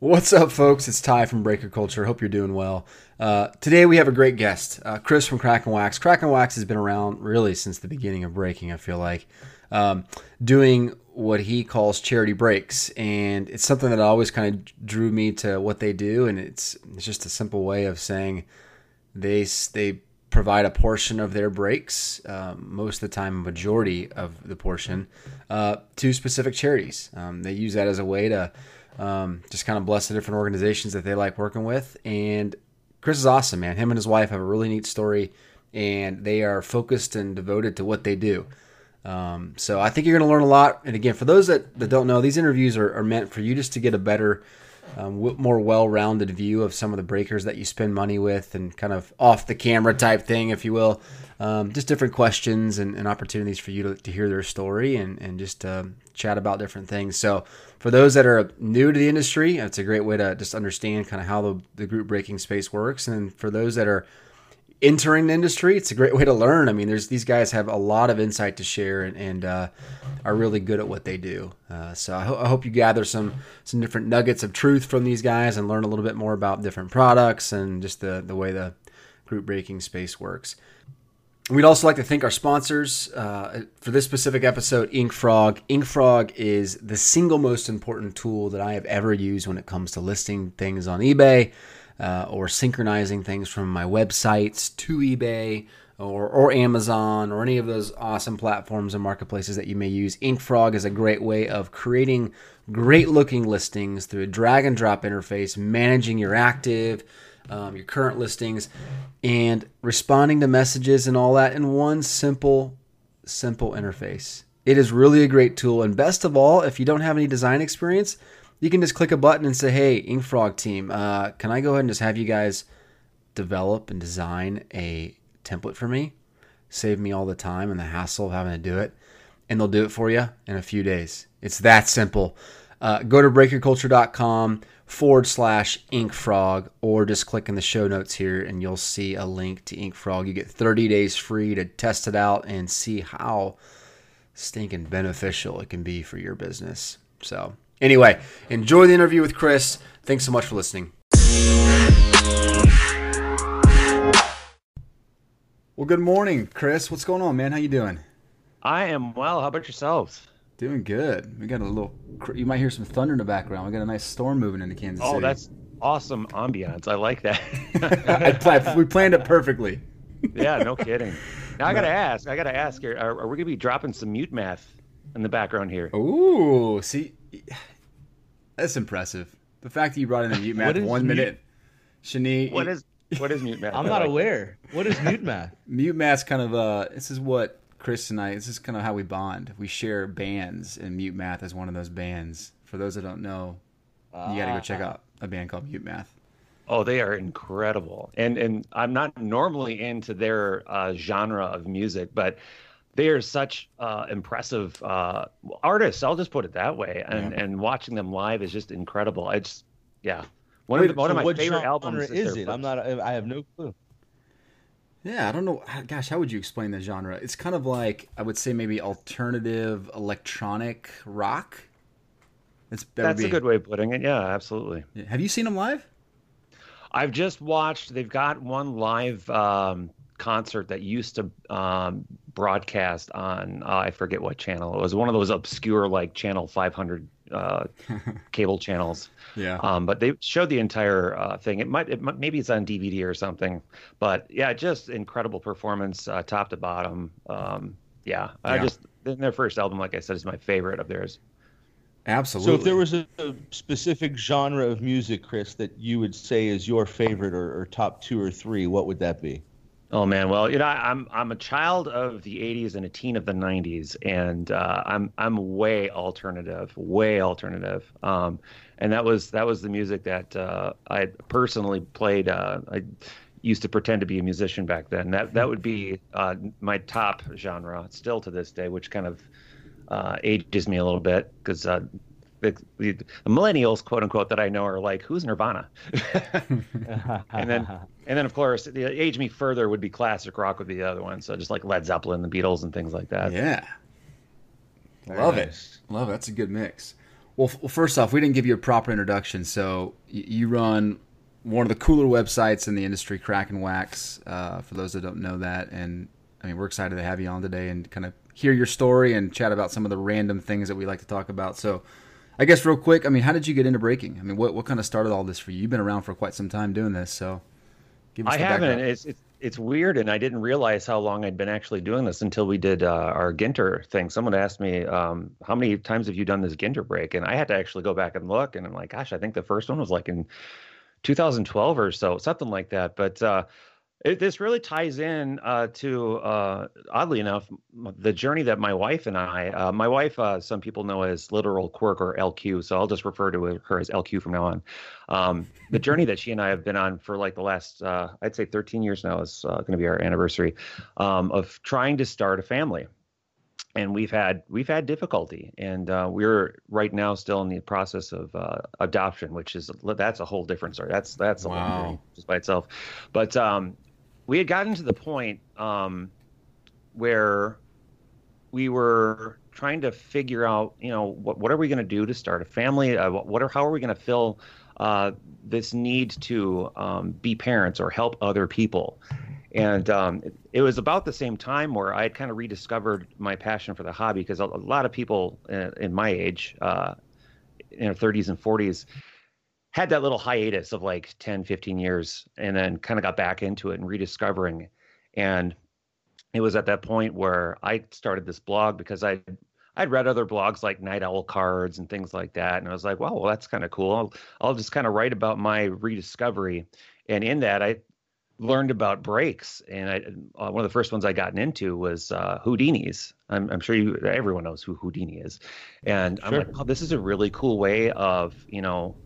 What's up, folks? It's Ty from Breaker Culture. Hope you're doing well. Uh, today we have a great guest, uh, Chris from Cracking Wax. Cracking Wax has been around really since the beginning of breaking. I feel like um, doing what he calls charity breaks, and it's something that always kind of drew me to what they do. And it's it's just a simple way of saying they they provide a portion of their breaks, um, most of the time, majority of the portion, uh, to specific charities. Um, they use that as a way to um, just kind of bless the different organizations that they like working with. And Chris is awesome, man. Him and his wife have a really neat story, and they are focused and devoted to what they do. Um, so I think you're going to learn a lot. And again, for those that, that don't know, these interviews are, are meant for you just to get a better, um, more well-rounded view of some of the breakers that you spend money with, and kind of off the camera type thing, if you will. Um, just different questions and, and, opportunities for you to, to hear their story and, and just uh, chat about different things. So for those that are new to the industry, it's a great way to just understand kind of how the, the group breaking space works. And for those that are entering the industry, it's a great way to learn. I mean, there's these guys have a lot of insight to share and, and uh, are really good at what they do. Uh, so I, ho- I, hope you gather some some different nuggets of truth from these guys and learn a little bit more about different products and just the the way the group breaking space works. We'd also like to thank our sponsors uh, for this specific episode, InkFrog. InkFrog is the single most important tool that I have ever used when it comes to listing things on eBay uh, or synchronizing things from my websites to eBay or, or Amazon or any of those awesome platforms and marketplaces that you may use. InkFrog is a great way of creating great looking listings through a drag and drop interface, managing your active um, your current listings, and responding to messages and all that in one simple, simple interface. It is really a great tool. And best of all, if you don't have any design experience, you can just click a button and say, hey, InkFrog team, uh, can I go ahead and just have you guys develop and design a template for me? Save me all the time and the hassle of having to do it. And they'll do it for you in a few days. It's that simple. Uh, go to breakerculture.com forward slash inkfrog or just click in the show notes here and you'll see a link to inkfrog you get 30 days free to test it out and see how stinking beneficial it can be for your business. So anyway enjoy the interview with chris. Thanks so much for listening. Well good morning chris. What's going on man? How you doing? I am well. How about yourselves Doing good. We got a little. You might hear some thunder in the background. We got a nice storm moving into Kansas oh, City. Oh, that's awesome ambiance. I like that. I, we planned it perfectly. yeah, no kidding. Now I gotta ask. I gotta ask here. Are, are we gonna be dropping some mute math in the background here? Ooh, see, that's impressive. The fact that you brought in the mute math one mute? minute, Shani. What is what is mute math? I'm not aware. What is mute math? mute math's kind of uh. This is what Chris and I, this is kind of how we bond. We share bands, and Mute Math is one of those bands. For those that don't know, you got to go check ah. out a band called Mute Math. Oh, they are incredible, and and I'm not normally into their uh, genre of music, but they are such uh, impressive uh, artists. I'll just put it that way, and yeah. and watching them live is just incredible. It's yeah, one Wait, of the, one so of my favorite albums. Is, is it? I'm not. I have no clue. Yeah, I don't know. Gosh, how would you explain the genre? It's kind of like I would say maybe alternative electronic rock. It's that That's be... a good way of putting it. Yeah, absolutely. Have you seen them live? I've just watched. They've got one live um, concert that used to um, broadcast on uh, I forget what channel. It was one of those obscure like channel 500 uh, cable channels. Yeah. Um, but they showed the entire uh, thing. It might, it might, maybe it's on DVD or something. But yeah, just incredible performance, uh, top to bottom. Um, yeah, yeah, I just their first album, like I said, is my favorite of theirs. Absolutely. So, if there was a, a, specific genre of music, Chris, that you would say is your favorite or, or top two or three, what would that be? Oh man, well, you know, I'm I'm a child of the '80s and a teen of the '90s, and uh, I'm I'm way alternative, way alternative. Um, and that was that was the music that uh, I personally played. Uh, I used to pretend to be a musician back then. That that would be uh, my top genre, still to this day, which kind of uh, ages me a little bit because uh, the, the, millennials, quote unquote, that I know are like, who's Nirvana? and then, and then of course, the age me further would be classic rock would be the other one. So just like Led Zeppelin, the Beatles, and things like that. Yeah, love nice. it, love it. That's a good mix. Well, f- first off, we didn't give you a proper introduction. So y- you run one of the cooler websites in the industry, Cracking Wax. Uh, for those that don't know that, and I mean, we're excited to have you on today and kind of hear your story and chat about some of the random things that we like to talk about. So, I guess real quick, I mean, how did you get into breaking? I mean, what what kind of started all this for you? You've been around for quite some time doing this, so I haven't. It's, it's it's weird, and I didn't realize how long I'd been actually doing this until we did uh, our Ginter thing. Someone asked me, um, "How many times have you done this Ginter break?" And I had to actually go back and look, and I'm like, "Gosh, I think the first one was like in 2012 or so, something like that." But uh, it, this really ties in uh, to, uh, oddly enough, the journey that my wife and I, uh, my wife, uh, some people know as literal quirk or LQ, so I'll just refer to her as LQ from now on. Um, the journey that she and I have been on for like the last, uh, I'd say 13 years now is uh, going to be our anniversary um, of trying to start a family. And we've had we've had difficulty, and we're right now still in the process of adoption, which is that's a whole different story. That's that's a wow. long just by itself. But um, we had gotten to the point um, where we were trying to figure out, you know, what what are we going to do to start a family? Uh, what are how are we going to fill uh, this need to um, be parents or help other people? And um, it, it, was about the same time where I had kind of rediscovered my passion for the hobby because a, a lot of people in, in my age, uh, in their 30s and 40s, had that little hiatus of like 10, 15 years and then kind of got back into it and rediscovering. And it was at that point where I started this blog because I I'd read other blogs like Night Owl Cards and things like that, and I was like, wow, well, that's kind of cool. I'll, I'll just kind of write about my rediscovery, and in that, I learned about breaks, and I uh, one of the first ones I gotten into was uh, Houdini's. I'm, I'm, sure you everyone knows who Houdini is, and sure. I'm like, oh, this is a really cool way of you know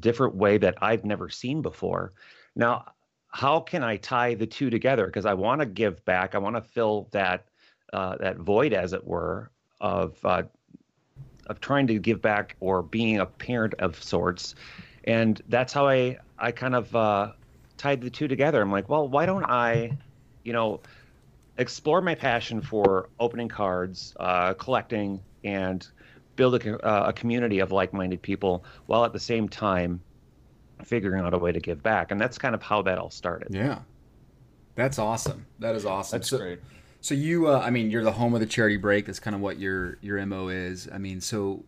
different way that I've never seen before. Now, how can I tie the two together? Because I want to give back. I want to fill that uh, that void, as it were, of uh, of trying to give back or being a parent of sorts. And that's how I I kind of uh, tied the two together. I'm like, well, why don't I, you know, explore my passion for opening cards, uh, collecting, and build a, uh, a community of like-minded people while at the same time figuring out a way to give back. And that's kind of how that all started. Yeah. That's awesome. That is awesome. That's so, great. so you uh, i mean you're the home of the charity break. That's kind of what your your mo is. I mean so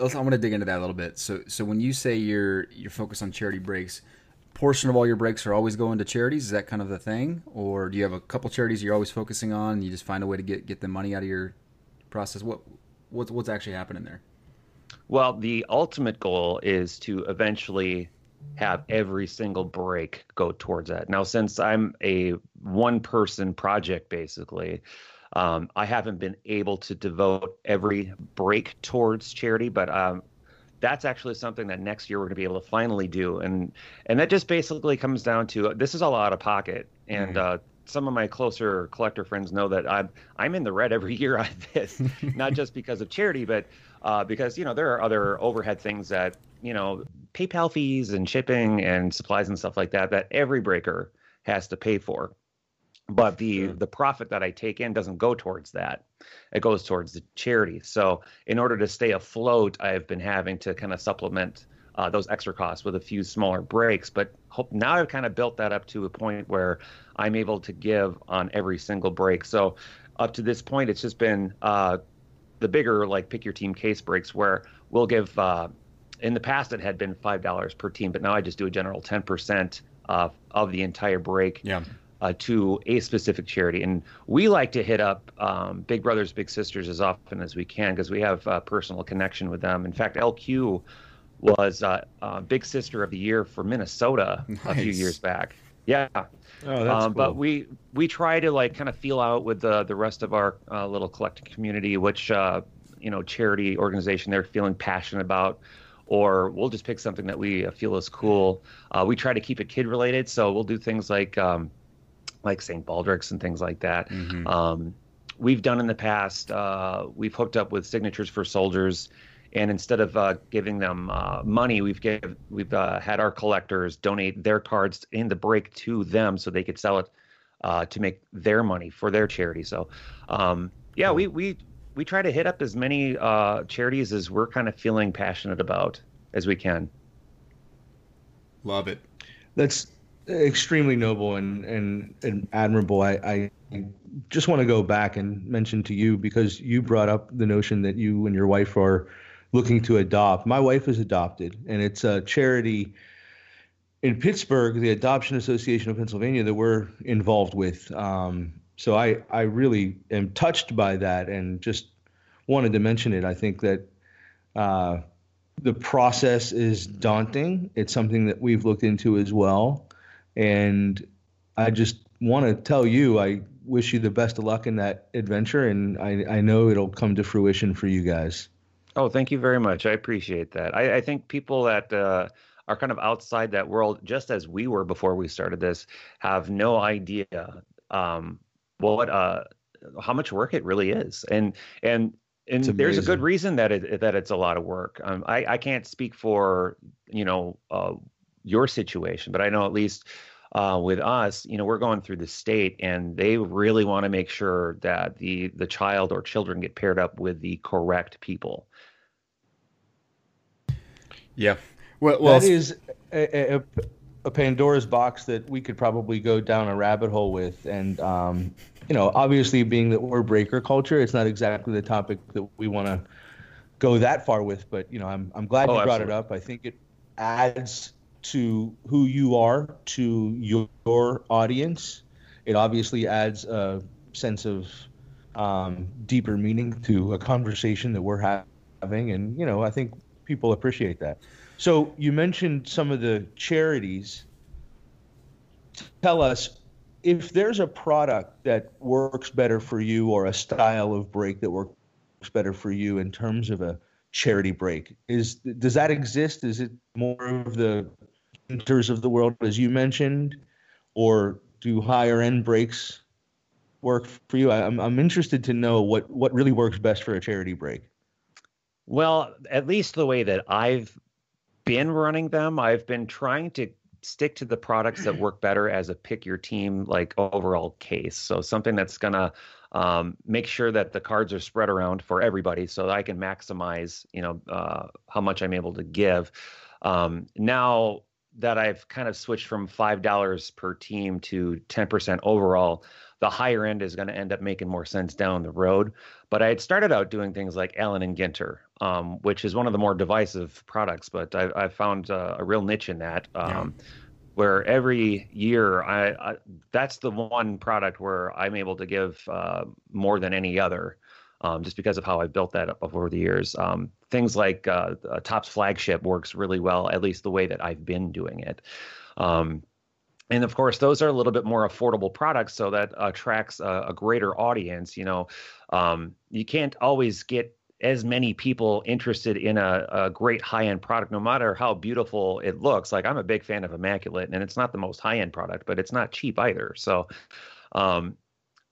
i want to dig into that a little bit. So so when you say you're you're focused on charity breaks portion of all your breaks are always going to charities? Is that kind of the thing? Or do you have a couple charities you're always focusing on and you just find a way to get get the money out of your process? What what's what's actually happening there? Well, the ultimate goal is to eventually have every single break go towards that. Now, since I'm a one person project basically, um, I haven't been able to devote every break towards charity, but um, that's actually something that next year we're going to be able to finally do. And and that just basically comes down to this is all out of pocket. And mm-hmm. uh, some of my closer collector friends know that I'm I'm in the red every year on this, not just because of charity, but uh, because you know there are other overhead things that you know PayPal fees and shipping and supplies and stuff like that that every breaker has to pay for. But the the profit that I take in doesn't go towards that; it goes towards the charity. So in order to stay afloat, I've been having to kind of supplement uh, those extra costs with a few smaller breaks. But hope, now I've kind of built that up to a point where I'm able to give on every single break. So up to this point, it's just been uh, the bigger like pick your team case breaks where we'll give. Uh, in the past, it had been five dollars per team, but now I just do a general ten percent uh, of the entire break. Yeah. Uh, to a specific charity. And we like to hit up um, Big Brothers Big Sisters as often as we can because we have a personal connection with them. In fact, LQ was uh, uh, Big Sister of the Year for Minnesota nice. a few years back. Yeah. Oh, that's um, cool. But we we try to like kind of feel out with the the rest of our uh, little collecting community, which uh, you know charity organization they're feeling passionate about, or we'll just pick something that we feel is cool. Uh, we try to keep it kid related, so we'll do things like um, like St. Baldrick's and things like that. Mm-hmm. Um, we've done in the past. Uh, we've hooked up with signatures for soldiers and instead of uh, giving them uh, money, we've give, we've uh, had our collectors donate their cards in the break to them so they could sell it uh, to make their money for their charity. So, um, yeah, we we we try to hit up as many uh, charities as we're kind of feeling passionate about as we can. Love it. That's extremely noble and and, and admirable. I, I just want to go back and mention to you because you brought up the notion that you and your wife are looking to adopt. My wife is adopted, and it's a charity in Pittsburgh, the Adoption Association of Pennsylvania, that we're involved with. Um, so I, I really am touched by that and just wanted to mention it. I think that uh, the process is daunting. It's something that we've looked into as well. And I just want to tell you, I wish you the best of luck in that adventure. And I, I know it'll come to fruition for you guys. Oh, thank you very much. I appreciate that. I, I think people that, uh, are kind of outside that world, just as we were before we started this, have no idea um, what uh, how much work it really is, and and and there's a good reason that it that it's a lot of work. Um, I I can't speak for you know uh, your situation, but I know at least. Uh, with us, you know, we're going through the state, and they really want to make sure that the the child or children get paired up with the correct people. Yeah, well, well that is a, a, a, Pandora's box that we could probably go down a rabbit hole with, and um, you know, obviously, being that we're breaker culture, it's not exactly the topic that we want to go that far with. But you know, I'm I'm glad oh, you brought absolutely. it up. I think it adds to who you are to your, your audience. It obviously adds a sense of um, deeper meaning to a conversation that we're having, and you know, I think people appreciate that. So you mentioned some of the charities. Tell us if there's a product that works better for you or a style of break that works better for you in terms of a charity break. Is does that exist? Is it more of the centers of the world as you mentioned, or do higher end breaks work for you? I'm I'm interested to know what what really works best for a charity break. Well, at least the way that I've been running them. I've been trying to stick to the products that work better as a pick your team like overall case. So something that's gonna um, make sure that the cards are spread around for everybody, so I can maximize, you know, uh, how much I'm able to give. Um, now that I've kind of switched from five dollars per team to ten percent overall, the higher end is going to end up making more sense down the road. But I had started out doing things like Allen and Ginter, um, which is one of the more divisive products, but I, I found uh, a real niche in that. Um, yeah. Where every year, I, I, that's the one product where I'm able to give uh, more than any other, um, just because of how I built that up over the years. Um, things like uh, Topps flagship works really well, at least the way that I've been doing it. Um, and of course those are a little bit more affordable products so that attracts a, a greater audience you know. Um, you can't always get as many people interested in a, a great high-end product no matter how beautiful it looks. Like i'm a big fan of immaculate and it's not the most high-end product but it's not cheap either. So um,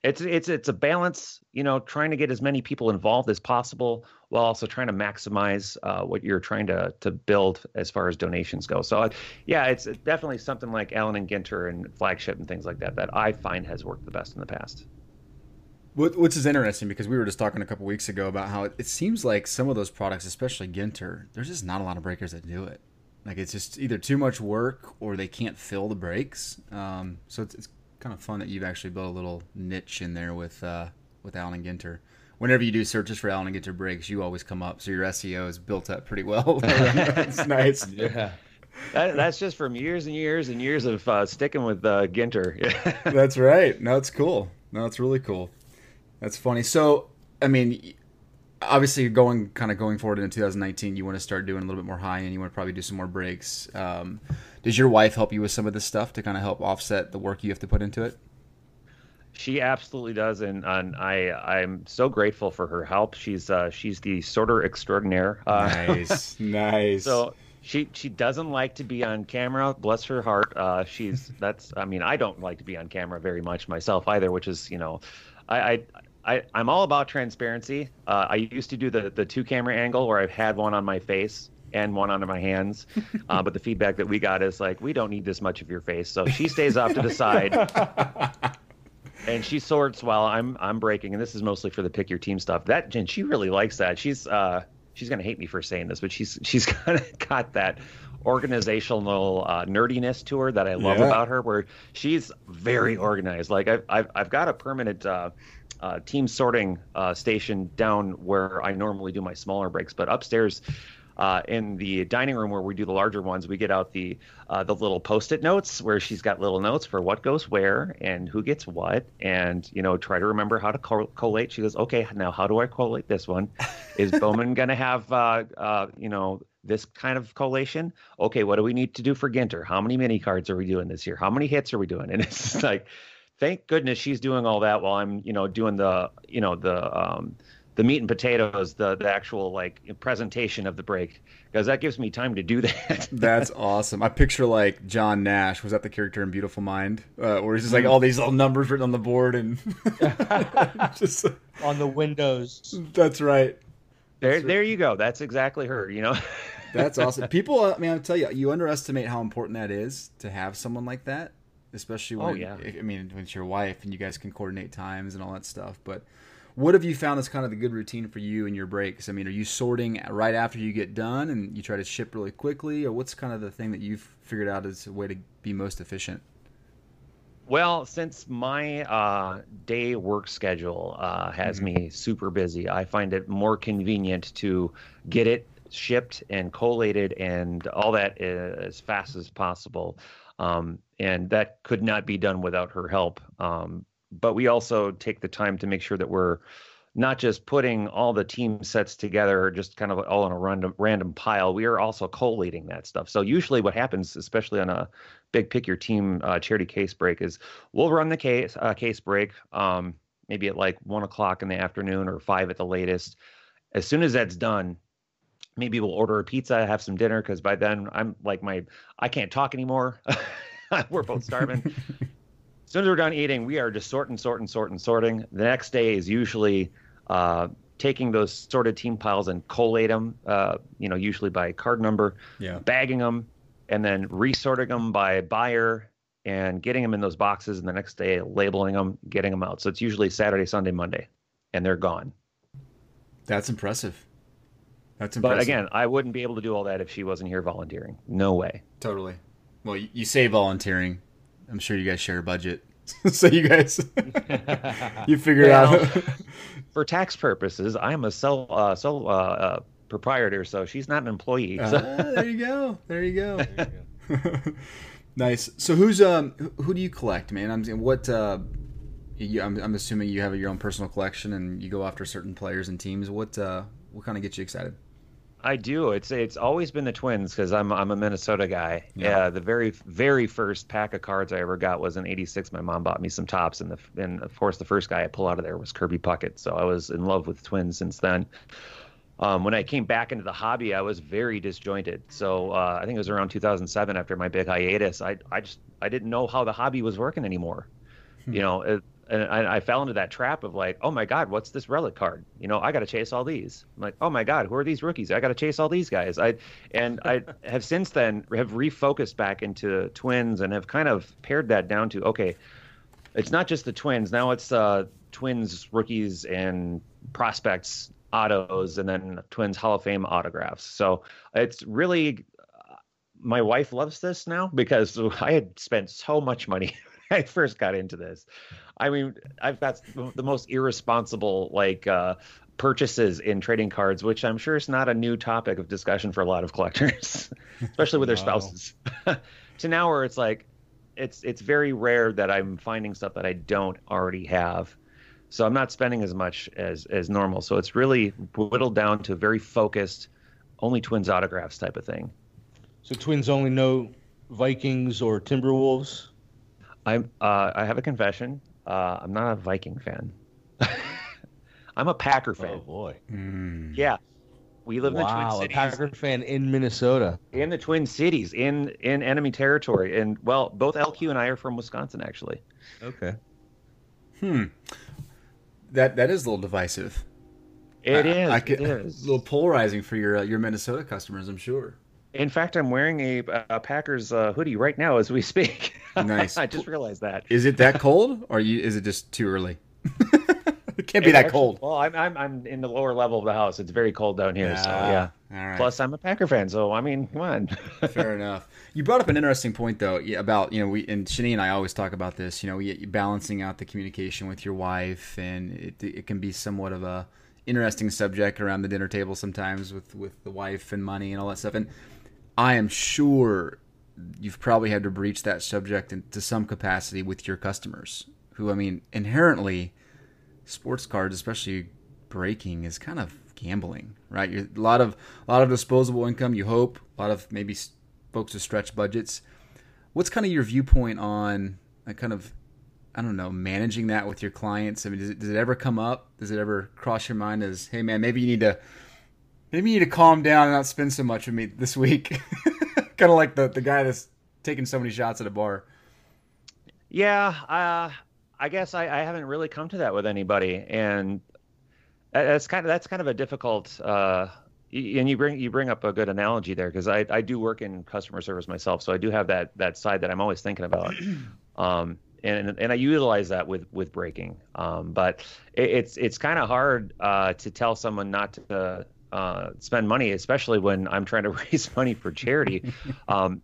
it's it's it's a balance you know trying to get as many people involved as possible while also trying to maximize uh, what you're trying to to build as far as donations go. So uh, yeah it's definitely something like allen and ginter and flagship and things like that that i find has worked the best in the past. Which is interesting because we were just talking a couple weeks ago about how it, it seems like some of those products especially ginter there's just not a lot of breakers that do it. Like it's just either too much work or they can't fill the breaks. Um, so it's, it's kind of fun that you've actually built a little niche in there with uh, with Allen and Ginter. Whenever you do searches for Allen and Ginter breaks, you always come up, so your SEO is built up pretty well. that's nice. Yeah. That, that's just from years and years and years of uh, sticking with uh, Ginter. that's right. No, it's cool. No, it's really cool. That's funny. So, I mean, obviously, going kind of going forward into 2019, you want to start doing a little bit more high end. You want to probably do some more breaks. Um, does your wife help you with some of this stuff to kind of help offset the work you have to put into it? She absolutely does, and, and I I'm so grateful for her help. She's uh, she's the sorter extraordinaire. Uh, nice, nice. So she she doesn't like to be on camera. Bless her heart. Uh, she's that's I mean I don't like to be on camera very much myself either, which is you know, I. I I, I'm all about transparency. Uh, I used to do the, the two camera angle where I've had one on my face and one under my hands. Uh, but the feedback that we got is like, we don't need this much of your face. So she stays off to the side. and she sorts while I'm I'm breaking, and this is mostly for the pick your team stuff. That and she really likes that. She's uh she's gonna hate me for saying this, but she's she's kind of got that organizational uh, nerdiness to her that I love yeah. about her, where she's very organized. Like I've I've, I've got a permanent. Uh, uh, team sorting uh, station down where I normally do my smaller breaks, but upstairs uh, in the dining room where we do the larger ones, we get out the uh, the little post-it notes where she's got little notes for what goes where and who gets what, and you know try to remember how to co- collate. She goes, okay, now how do I collate this one? Is Bowman gonna have uh, uh, you know this kind of collation? Okay, what do we need to do for Ginter? How many mini cards are we doing this year? How many hits are we doing? And it's like, thank goodness she's doing all that while I'm you know doing the you know the um, the meat and potatoes, the the actual like presentation of the break, because that gives me time to do that. That's awesome. I picture like John Nash was that the character in Beautiful Mind, uh, where he's just like all these little numbers written on the board and just on the windows. That's right. There, that's there you go. That's exactly her. You know. that's awesome. People, I mean, I'll tell you, you underestimate how important that is to have someone like that, especially oh, when, oh, yeah. I mean, when it's your wife and you guys can coordinate times and all that stuff. But what have you found as kind of the good routine for you and your breaks? I mean, are you sorting right after you get done and you try to ship really quickly, or what's kind of the thing that you've figured out as a way to be most efficient? Well, since my uh, day work schedule uh, has mm-hmm. me super busy, I find it more convenient to get it shipped and collated and all that as fast as possible. Um, and that could not be done without her help. Um, but we also take the time to make sure that we're not just putting all the team sets together just kind of all in a random random pile. We are also collating that stuff. So usually what happens especially on a big pick your team uh, charity case break is we'll run the case uh, case break um, maybe at like one o'clock in the afternoon or five at the latest. As soon as that's done maybe we'll order a pizza have some dinner because by then i'm like my i can't talk anymore we're both starving as soon as we're done eating, we are just sorting, sorting, sorting, sorting. The next day is usually uh, taking those sorted team piles and collate them, uh, you know, usually by card number, yeah. bagging them, and then resorting them by buyer and getting them in those boxes. And the next day, labeling them, getting them out. So it's usually Saturday, Sunday, Monday, and they're gone. That's impressive. That's impressive. But again, I wouldn't be able to do all that if she wasn't here volunteering. No way. Totally. Well, you say volunteering. I'm sure you guys share a budget, so you guys you figure well, out for tax purposes. I'm a sole uh, sole uh, uh, proprietor, so she's not an employee. So. Ah, there you go. There you go. There you go. nice. So who's um who do you collect, man? I'm what uh you, I'm, I'm assuming you have your own personal collection and you go after certain players and teams. What uh what kind of gets you excited? I do. It's it's always been the Twins because I'm I'm a Minnesota guy. Yeah. the very very first pack of cards I ever got was in '86. My mom bought me some Topps, and the and of course the first guy I pull out of there was Kirby Puckett. So I was in love with Twins since then. Um, when I came back into the hobby, I was very disjointed. So uh, I think it was around 2007 after my big hiatus. I I just I didn't know how the hobby was working anymore. Hmm. You know, it, and I, I, fell into that trap of like, oh my god, what's this relic card? You know, I got to chase all these. I'm like, oh my god, who are these rookies? I got to chase all these guys. I and I have since then have refocused back into twins and have kind of pared that down to okay, it's not just the twins. Now it's uh, twins rookies and prospects autos and then twins Hall of Fame autographs. So it's really my wife loves this now because I had spent so much money I first got into this. I mean, I've got the most irresponsible like uh, purchases in trading cards, which I'm sure is not a new topic of discussion for a lot of collectors, especially with their spouses. to now where it's like, it's it's very rare that I'm finding stuff that I don't already have. So I'm not spending as much as as normal. So it's really whittled down to very focused, only Twins autographs type of thing. So Twins only no Vikings or Timberwolves. I'm uh, I have a confession. Uh, I'm not a Viking fan. I'm a Packer fan. Oh boy. Mm. Yeah. We live wow, in the Twin Cities. a Packer fan in Minnesota. In the Twin Cities, in in enemy territory, and well, both LQ and I are from Wisconsin, actually. Okay. Hmm. That that is a little divisive. It I, is. I could, it is. A little polarizing for your uh, your Minnesota customers, I'm sure. In fact, I'm wearing a, a Packers uh, hoodie right now as we speak. Nice. I just realized that. Is it that cold, or you, is it just too early? it can't be It that actually- cold. Well, I'm, I'm I'm in the lower level of the house. It's very cold down here. so yeah. All right. Plus, I'm a Packer fan, so I mean, come on. Fair enough. You brought up an interesting point, though, about you know we and Shani and I always talk about this. You know, we, balancing out the communication with your wife, and it, it can be somewhat of a interesting subject around the dinner table sometimes with with the wife and money and all that stuff. And I am sure you've probably had to breach that subject in, to some capacity with your customers, who I mean, inherently, sports cards, especially breaking, is kind of gambling, right? You're, a lot of a lot of disposable income. You hope a lot of maybe folks with stretch budgets. What's kind of your viewpoint on that kind of I don't know managing that with your clients? I mean, does it, does it ever come up? Does it ever cross your mind as, hey man, maybe you need to maybe you need to calm down and not spend so much with me this week? kind of like the the guy that's taking so many shots at a bar. Yeah, uh, I guess I, I haven't really come to that with anybody, and that's kind of that's kind of a difficult. Uh, and you bring you bring up a good analogy there because I, I do work in customer service myself, so I do have that that side that I'm always thinking about, um, and and I utilize that with with breaking. Um, but it, it's it's kind of hard uh, to tell someone not to uh, spend money, especially when I'm trying to raise money for charity. um,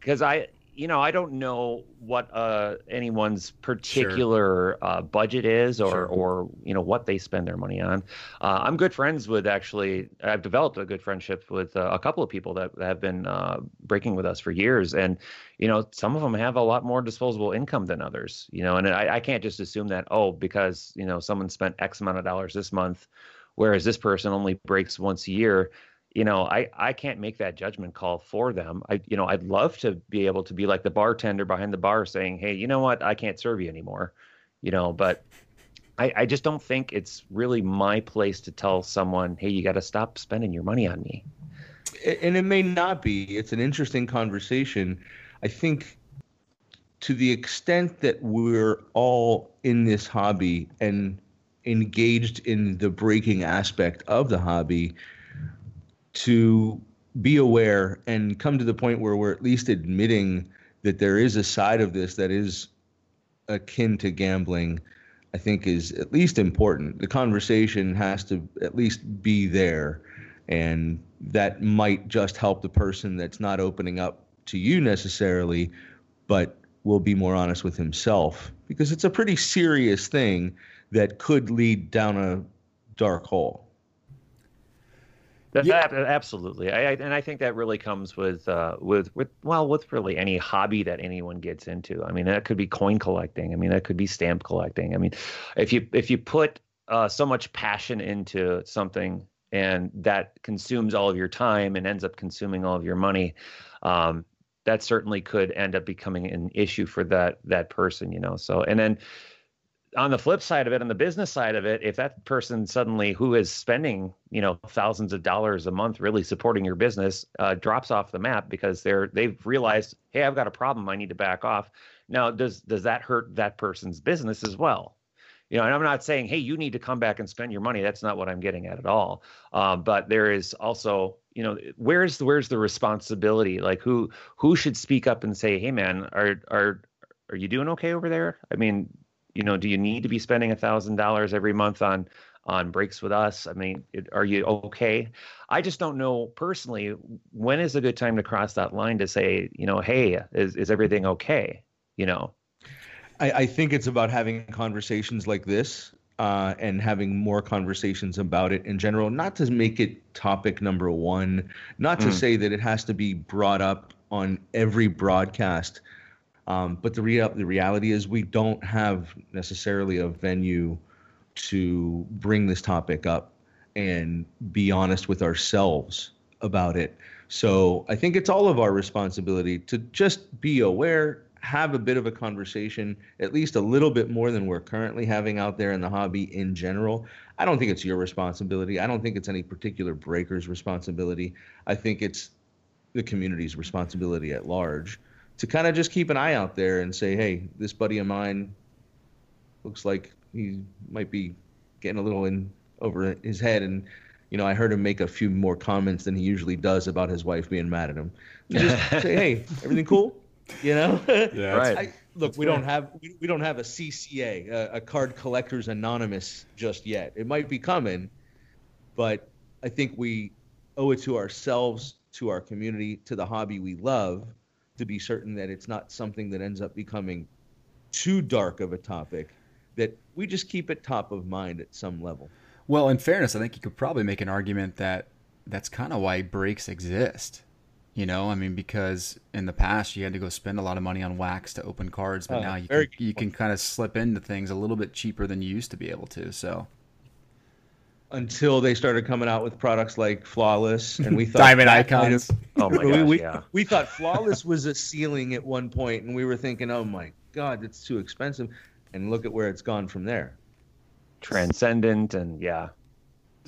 because I, you know, I don't know what uh, anyone's particular uh, budget is, or Sure. or you know what they spend their money on. Uh, I'm good friends with actually. I've developed a good friendship with uh, a couple of people that, that have been uh, breaking with us for years, and you know, some of them have a lot more disposable income than others. You know, and I, I can't just assume that oh, because you know someone spent X amount of dollars this month, whereas this person only breaks once a year you know i i can't make that judgment call for them. I you know i'd love to be able to be like the bartender behind the bar saying hey you know what? I can't serve you anymore you know but i i just don't think it's really my place to tell someone hey you got to stop spending your money on me. And it may not be. It's an interesting conversation. I think to the extent that we're all in this hobby and engaged in the breaking aspect of the hobby to be aware and come to the point where we're at least admitting that there is a side of this that is akin to gambling i think is at least important. The conversation has to at least be there and that might just help the person that's not opening up to you necessarily but will be more honest with himself because it's a pretty serious thing that could lead down a dark hole That, Yeah. that- absolutely, I, I, and I think that really comes with uh, with with well, with really any hobby that anyone gets into. I mean, that could be coin collecting. I mean, that could be stamp collecting. I mean, if you if you put uh, so much passion into something and that consumes all of your time and ends up consuming all of your money, um, that certainly could end up becoming an issue for that that person. You know, so and then on the flip side of it, on the business side of it, if that person suddenly who is spending, you know, thousands of dollars a month really supporting your business uh, drops off the map because they're they've realized, hey, I've got a problem, I need to back off. Now, does does that hurt that person's business as well? You know, and I'm not saying, hey, you need to come back and spend your money. That's not what I'm getting at at all. Um, but there is also, you know, where's the, where's the responsibility? Like who who should speak up and say, hey, man, are are are you doing okay over there? I mean, you know, do you need to be spending a thousand dollars every month on on breaks with us? I mean, it, are you okay? I just don't know personally when is a good time to cross that line to say, you know, hey, is is everything okay? You know, I, I think it's about having conversations like this uh, and having more conversations about it in general, not to make it topic number one, not to Mm. say that it has to be brought up on every broadcast. Um, but the, rea- the reality is, we don't have necessarily a venue to bring this topic up and be honest with ourselves about it. So I think it's all of our responsibility to just be aware, have a bit of a conversation, at least a little bit more than we're currently having out there in the hobby in general. I don't think it's your responsibility. I don't think it's any particular breaker's responsibility. I think it's the community's responsibility at large to kind of just keep an eye out there and say, hey, this buddy of mine looks like he might be getting a little in over his head and you know, I heard him make a few more comments than he usually does about his wife being mad at him. Just say, "Hey, everything cool?" You know, yeah, right. I, look, we don't have we, we, don't have a CCA, a, a Card Collectors Anonymous, just yet. It might be coming, but I think we owe it to ourselves, to our community, to the hobby we love, to be certain that it's not something that ends up becoming too dark of a topic. That we just keep it top of mind at some level. Well, in fairness, I think you could probably make an argument that that's kind of why breaks exist you know, I mean, because in the past you had to go spend a lot of money on wax to open cards, but oh, now you can, you can kind of slip into things a little bit cheaper than you used to be able to. So until they started coming out with products like Flawless, and we thought Diamond Icons. oh my gosh, we, yeah. we thought Flawless was a ceiling at one point, and we were thinking, oh my god, it's too expensive. And look at where it's gone from there. Transcendent, and yeah,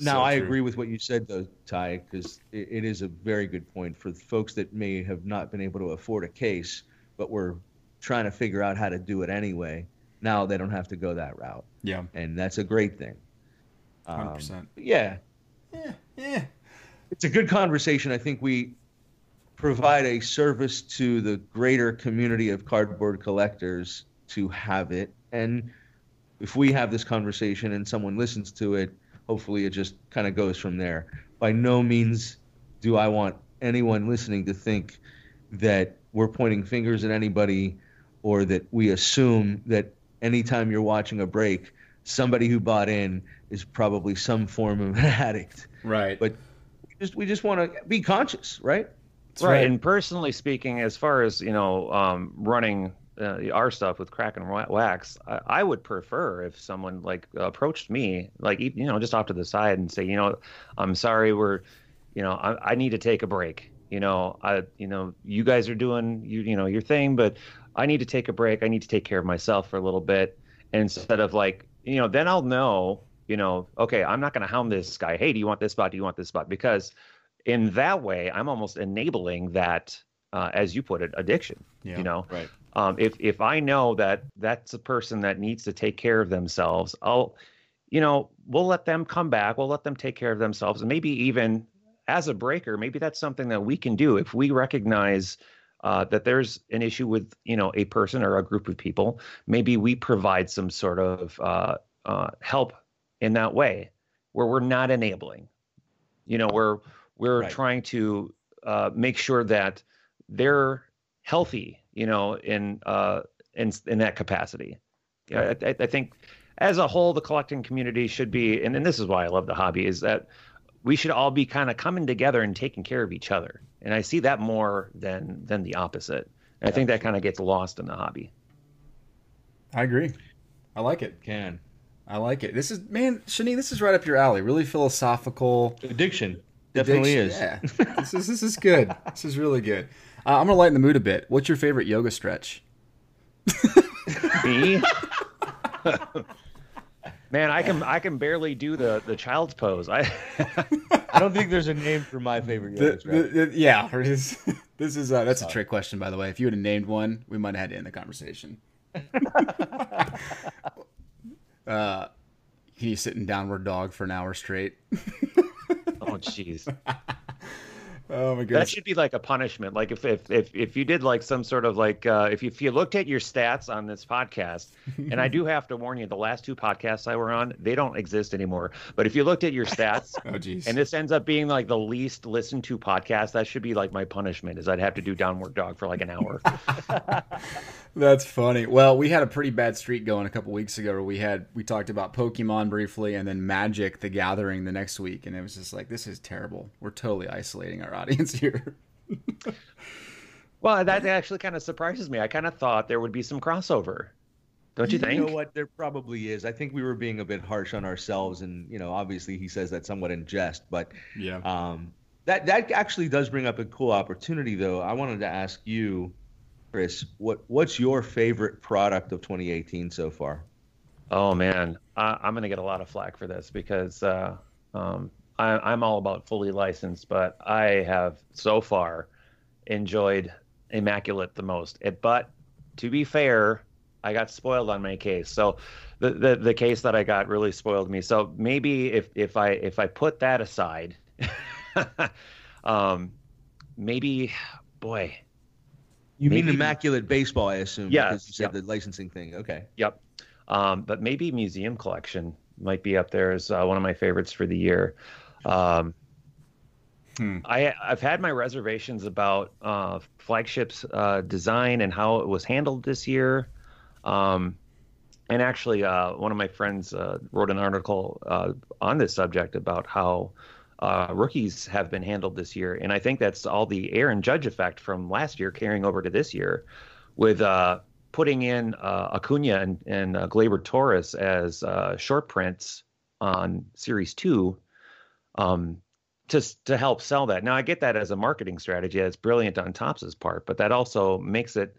now, so I true. agree with what you said, though, Ty, because it, it is a very good point for folks that may have not been able to afford a case, but were trying to figure out how to do it anyway. Now they don't have to go that route. Yeah. And that's a great thing. 100%. Um, yeah. Yeah. Yeah. It's a good conversation. I think we provide a service to the greater community of cardboard collectors to have it. And if we have this conversation and someone listens to it, hopefully it just kind of goes from there. By no means do I want anyone listening to think that we're pointing fingers at anybody or that we assume that anytime you're watching a break, somebody who bought in is probably some form of an addict. Right. But we just we just want to be conscious, right? Right. right. And personally speaking, as far as you know, um, running uh, our stuff with cracking wax, I, I, would prefer if someone like approached me, like you know, just off to the side and say, you know, I'm sorry, we're, you know, I, I need to take a break. You know, I, you know, you guys are doing you, you know, your thing, but I need to take a break. I need to take care of myself for a little bit instead of like, you know, then I'll know, you know, okay, I'm not going to hound this guy. Hey, do you want this spot? Do you want this spot? Because in that way, I'm almost enabling that, uh, as you put it, addiction. Yeah, you know, right um, if if I know that that's a person that needs to take care of themselves, I'll, you know, we'll let them come back. We'll let them take care of themselves, and maybe even as a breaker, maybe that's something that we can do if we recognize uh, that there's an issue with you know a person or a group of people. Maybe we provide some sort of uh, uh, help in that way, where we're not enabling. You know, we're we're right. trying to uh, make sure that they're healthy you know, in uh, in in that capacity. Yeah, I, I think as a whole, the collecting community should be, and, and this is why I love the hobby, is that we should all be kind of coming together and taking care of each other. And I see that more than than the opposite. And I think that kind of gets lost in the hobby. I agree. I like it. Can. I like it. This is man, Shani, this is right up your alley. Really philosophical. Addiction. Definitely Addiction. is. Yeah. this is this is good. This is really good. Uh, I'm gonna lighten the mood a bit. What's your favorite yoga stretch? Me? Man, I can I can barely do the the child's pose. I I don't think there's a name for my favorite yoga stretch. The, the, yeah, this, this is uh, that's a trick question, by the way. If you would have named one, we might have had to end the conversation. uh, can you sit in downward dog for an hour straight? oh, jeez. Oh my goodness. That should be like a punishment. Like if if if, if you did like some sort of like uh, if you, if you looked at your stats on this podcast, and I do have to warn you, the last two podcasts I were on, they don't exist anymore. But if you looked at your stats, oh geez, and this ends up being like the least listened to podcast, that should be like my punishment. Is I'd have to do downward dog for like an hour. That's funny. Well, we had a pretty bad streak going a couple weeks ago where we had we talked about Pokemon briefly and then Magic the Gathering the next week and it was just like this is terrible. We're totally isolating our audience here. well, that actually kind of surprises me. I kind of thought there would be some crossover. Don't you, you think? You know what? There probably is. I think we were being a bit harsh on ourselves, and you know, obviously, he says that somewhat in jest. But yeah, um, that that actually does bring up a cool opportunity, though. I wanted to ask you Chris, what what's your favorite product of 2018 so far? Oh man, I, am going to get a lot of flack for this because uh, um, I, am all about fully licensed, but I have so far enjoyed Immaculate the most. It, but to be fair, I got spoiled on my case. So the, the the case that I got really spoiled me. So maybe if if I if I put that aside, um, maybe boy, You maybe, mean immaculate baseball? I assume. Yeah. Because you said yep. the licensing thing. Okay. Yep. Um, but maybe museum collection might be up there as uh, one of my favorites for the year. Um, hmm. I I've had my reservations about uh, flagship's uh, design and how it was handled this year. Um, and actually, uh, one of my friends uh, wrote an article uh, on this subject about how uh, rookies have been handled this year, and I think that's all the Aaron Judge effect from last year carrying over to this year, with uh, putting in uh, Acuna and, and Gleyber Torres as short prints on Series Two. Um, to, to help sell that. Now I get that as a marketing strategy. That's brilliant on Topps's part, but that also makes it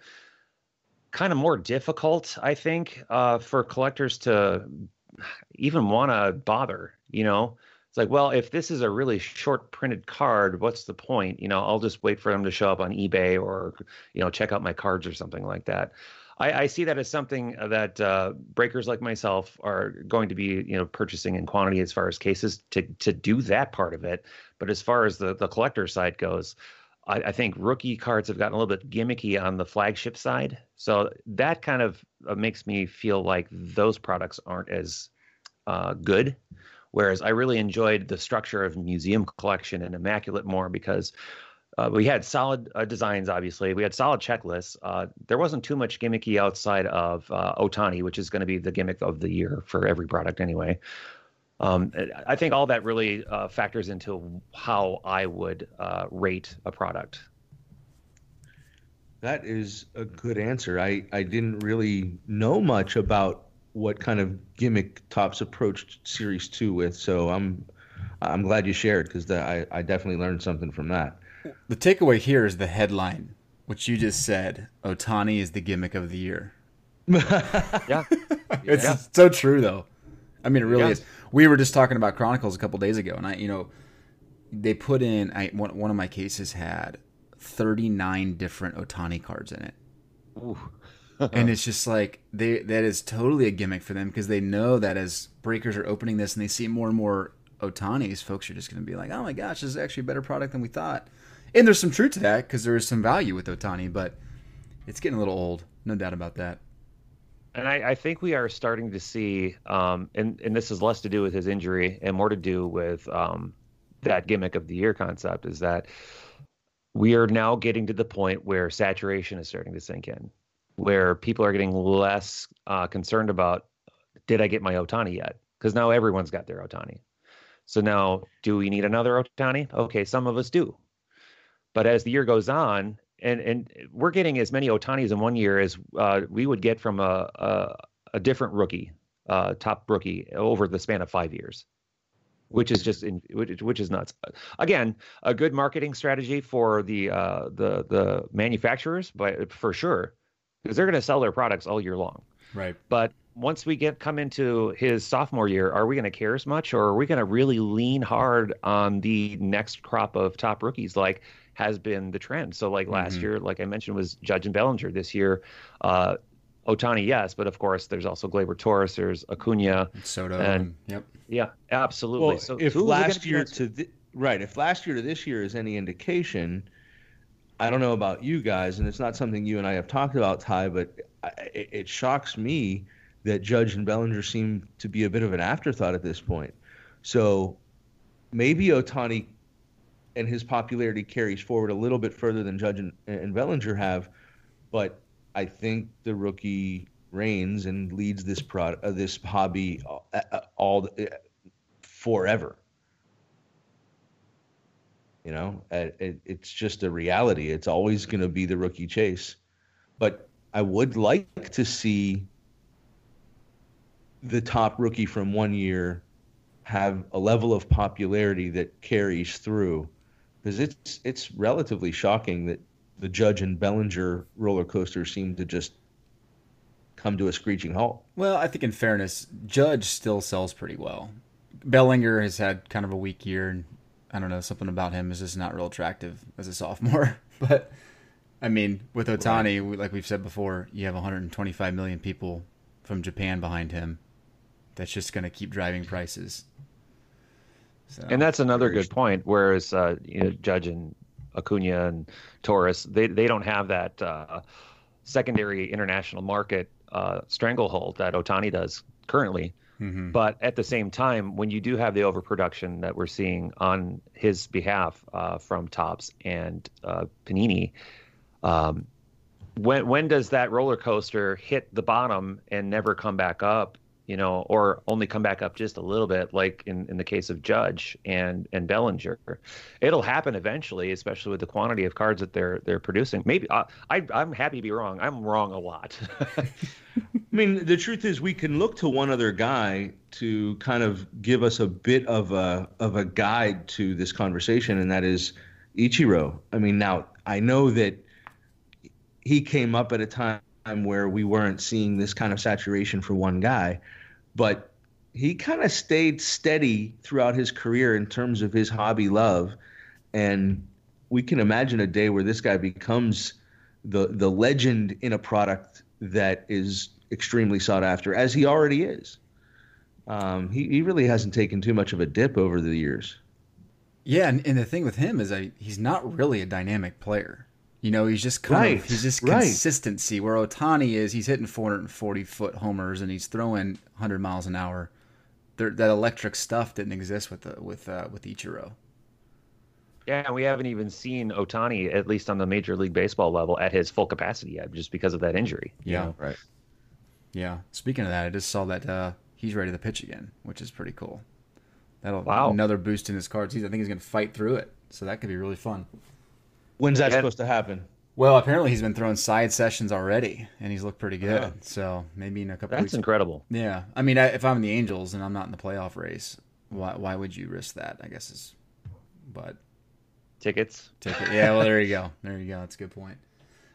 kind of more difficult, I think, uh, for collectors to even want to bother. You know, it's like, well, if this is a really short printed card, what's the point? You know, I'll just wait for them to show up on eBay or, you know, check out my cards or something like that. I, I see that as something that uh, breakers like myself are going to be, you know, purchasing in quantity as far as cases to to do that part of it. But as far as the the collector side goes, I, I, think rookie cards have gotten a little bit gimmicky on the flagship side. So that kind of uh, makes me feel like those products aren't as uh, good. Whereas I really enjoyed the structure of museum collection and immaculate more because uh, we had solid uh, designs. Obviously, we had solid checklists. Uh, there wasn't too much gimmicky outside of uh, Ohtani, which is going to be the gimmick of the year for every product anyway. Um, I think all that really uh, factors into how I would uh, rate a product. That is a good answer. I, I didn't really know much about what kind of gimmick Topps approached Series Two with, so I'm I'm glad you shared because I I definitely learned something from that. The takeaway here is the headline, which you just said. Ohtani is the gimmick of the year. yeah, it's yeah. so true though. I mean, it really yeah. is. We were just talking about Chronicles a couple days ago, and I, you know, they put in. I one one of my cases had thirty nine different Ohtani cards in it. And it's just like they that is totally a gimmick for them because they know that as breakers are opening this and they see more and more Ohtani's, folks are just going to be like, "Oh my gosh, this is actually a better product than we thought." And there's some truth to that because there is some value with Ohtani, but it's getting a little old, no doubt about that and I, I, think we are starting to see, um, and and this has less to do with his injury and more to do with um, that gimmick of the year concept is that we are now getting to the point where saturation is starting to sink in, where people are getting less uh, concerned about did I get my Ohtani yet? Because now everyone's got their Ohtani. So now, do we need another Ohtani? Okay, some of us do. But as the year goes on, and and we're getting as many Ohtanis in one year as uh, we would get from a a, a different rookie, uh, top rookie over the span of five years, which is just in, which, which is nuts. Again, a good marketing strategy for the uh, the the manufacturers, but for sure, because they're going to sell their products all year long. Right. But once we get come into his sophomore year, are we going to care as much, or are we going to really lean hard on the next crop of top rookies? Like has been the trend. So like last mm-hmm. year, like I mentioned, was Judge and Bellinger. This year, uh, Ohtani, yes, but of course, there's also Gleyber Torres, there's Acuna, Soto, and yep, yeah, absolutely. Well, so if last year to th- right, if last year to this year is any indication, I don't know about you guys, and it's not something you and I have talked about, Ty, but I, it, shocks me that Judge and Bellinger seem to be a bit of an afterthought at this point. So maybe Ohtani and his popularity carries forward a little bit further than Judge and, and Bellinger have, but I think the rookie reigns and leads this product, uh, this hobby all, uh, uh, all uh, forever. You know, uh, it, it's just a reality. It's always going to be the rookie chase, but I would like to see the top rookie from one year have a level of popularity that carries through because it's it's relatively shocking that the Judge and Bellinger roller coaster seem to just come to a screeching halt. Well, I think in fairness, Judge still sells pretty well. Bellinger has had kind of a weak year, and I don't know something about him is just not real attractive as a sophomore. but I mean, with Ohtani, right. like we've said before, you have 125 million people from Japan behind him. That's just going to keep driving prices. So, and that's another good point. Whereas uh, you know, Judge and Acuna and Torres. They they don't have that uh, secondary international market uh, stranglehold that Ohtani does currently. Mm-hmm. But at the same time, when you do have the overproduction that we're seeing on his behalf uh, from Topps and uh, Panini, um, when when does that roller coaster hit the bottom and never come back up? You know, or only come back up just a little bit, like in, in the case of Judge and and Bellinger. It'll happen eventually, especially with the quantity of cards that they're they're producing. Maybe uh, I I'm happy to be wrong. I'm wrong a lot. I mean, the truth is, we can look to one other guy to kind of give us a bit of a of a guide to this conversation, and that is Ichiro. I mean, now I know that he came up at a time where we weren't seeing this kind of saturation for one guy, but he kind of stayed steady throughout his career in terms of his hobby love, and we can imagine a day where this guy becomes the the legend in a product that is extremely sought after, as he already is. Um, he, he really hasn't taken too much of a dip over the years. Yeah, and, and the thing with him is that he's not really a dynamic player. You know, he's just kind right. of he's just right. consistency. Where Ohtani is, he's hitting 440 foot homers and he's throwing 100 miles an hour. There, that electric stuff didn't exist with the, with uh, with Ichiro. Yeah, and we haven't even seen Ohtani, at least on the Major League Baseball level, at his full capacity yet, just because of that injury. Yeah, know? right. Yeah. Speaking of that, I just saw that uh, he's ready to pitch again, which is pretty cool. That'll wow. another boost in his cards. He's. I think he's going to fight through it, so that could be really fun. When's that yeah. supposed to happen? Well, apparently he's been throwing side sessions already, and he's looked pretty good. Yeah. So maybe in a couple. That's weeks. incredible. Yeah, I mean, if I'm in the Angels and I'm not in the playoff race, why why would you risk that? I guess is, but tickets. Ticket. Yeah. Well, there you go. There you go. That's a good point.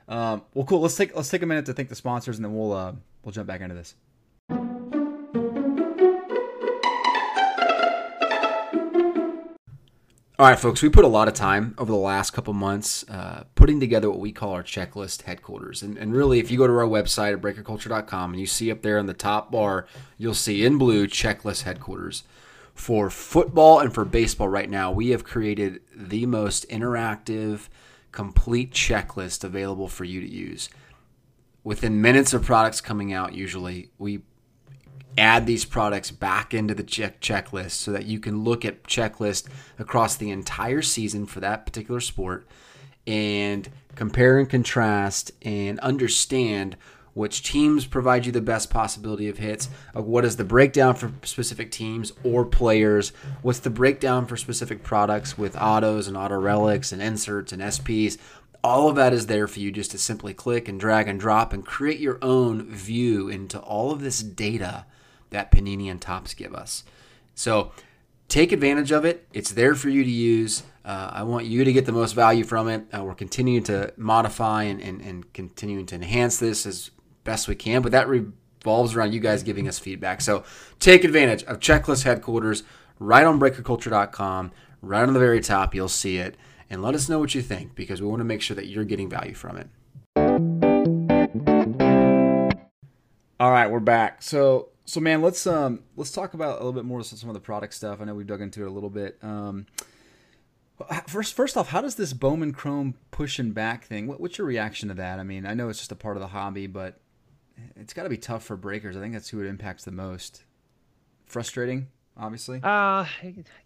Um, well, cool. Let's take let's take a minute to thank the sponsors, and then we'll uh, we'll jump back into this. All right, folks, we put a lot of time over the last couple months uh, putting together what we call our checklist headquarters. And, and, really, if you go to our website at breakerculture.com and you see up there in the top bar, you'll see in blue checklist headquarters. For football and for baseball right now, we have created the most interactive, complete checklist available for you to use within minutes of products coming out, usually we add these products back into the check checklist so that you can look at checklist across the entire season for that particular sport and compare and contrast and understand which teams provide you the best possibility of hits what is the breakdown for specific teams or players what's the breakdown for specific products with autos and auto relics and inserts and sps all of that is there for you just to simply click and drag and drop and create your own view into all of this data that Panini and Topps give us. So take advantage of it. It's there for you to use. Uh, I want you to get the most value from it. Uh, we're continuing to modify and, and, and continuing to enhance this as best we can, but that revolves around you guys giving us feedback. So take advantage of Checklist Headquarters right on breakerculture.com. Right on the very top, you'll see it and let us know what you think because we want to make sure that you're getting value from it. All right, we're back. So, so man, let's um let's talk about a little bit more some of the product stuff. I know we've dug into it a little bit. Um, first, first off, how does this Bowman Chrome push and back thing? What, what's your reaction to that? I mean, I know it's just a part of the hobby, but it's got to be tough for breakers. I think that's who it impacts the most. Frustrating obviously? Uh,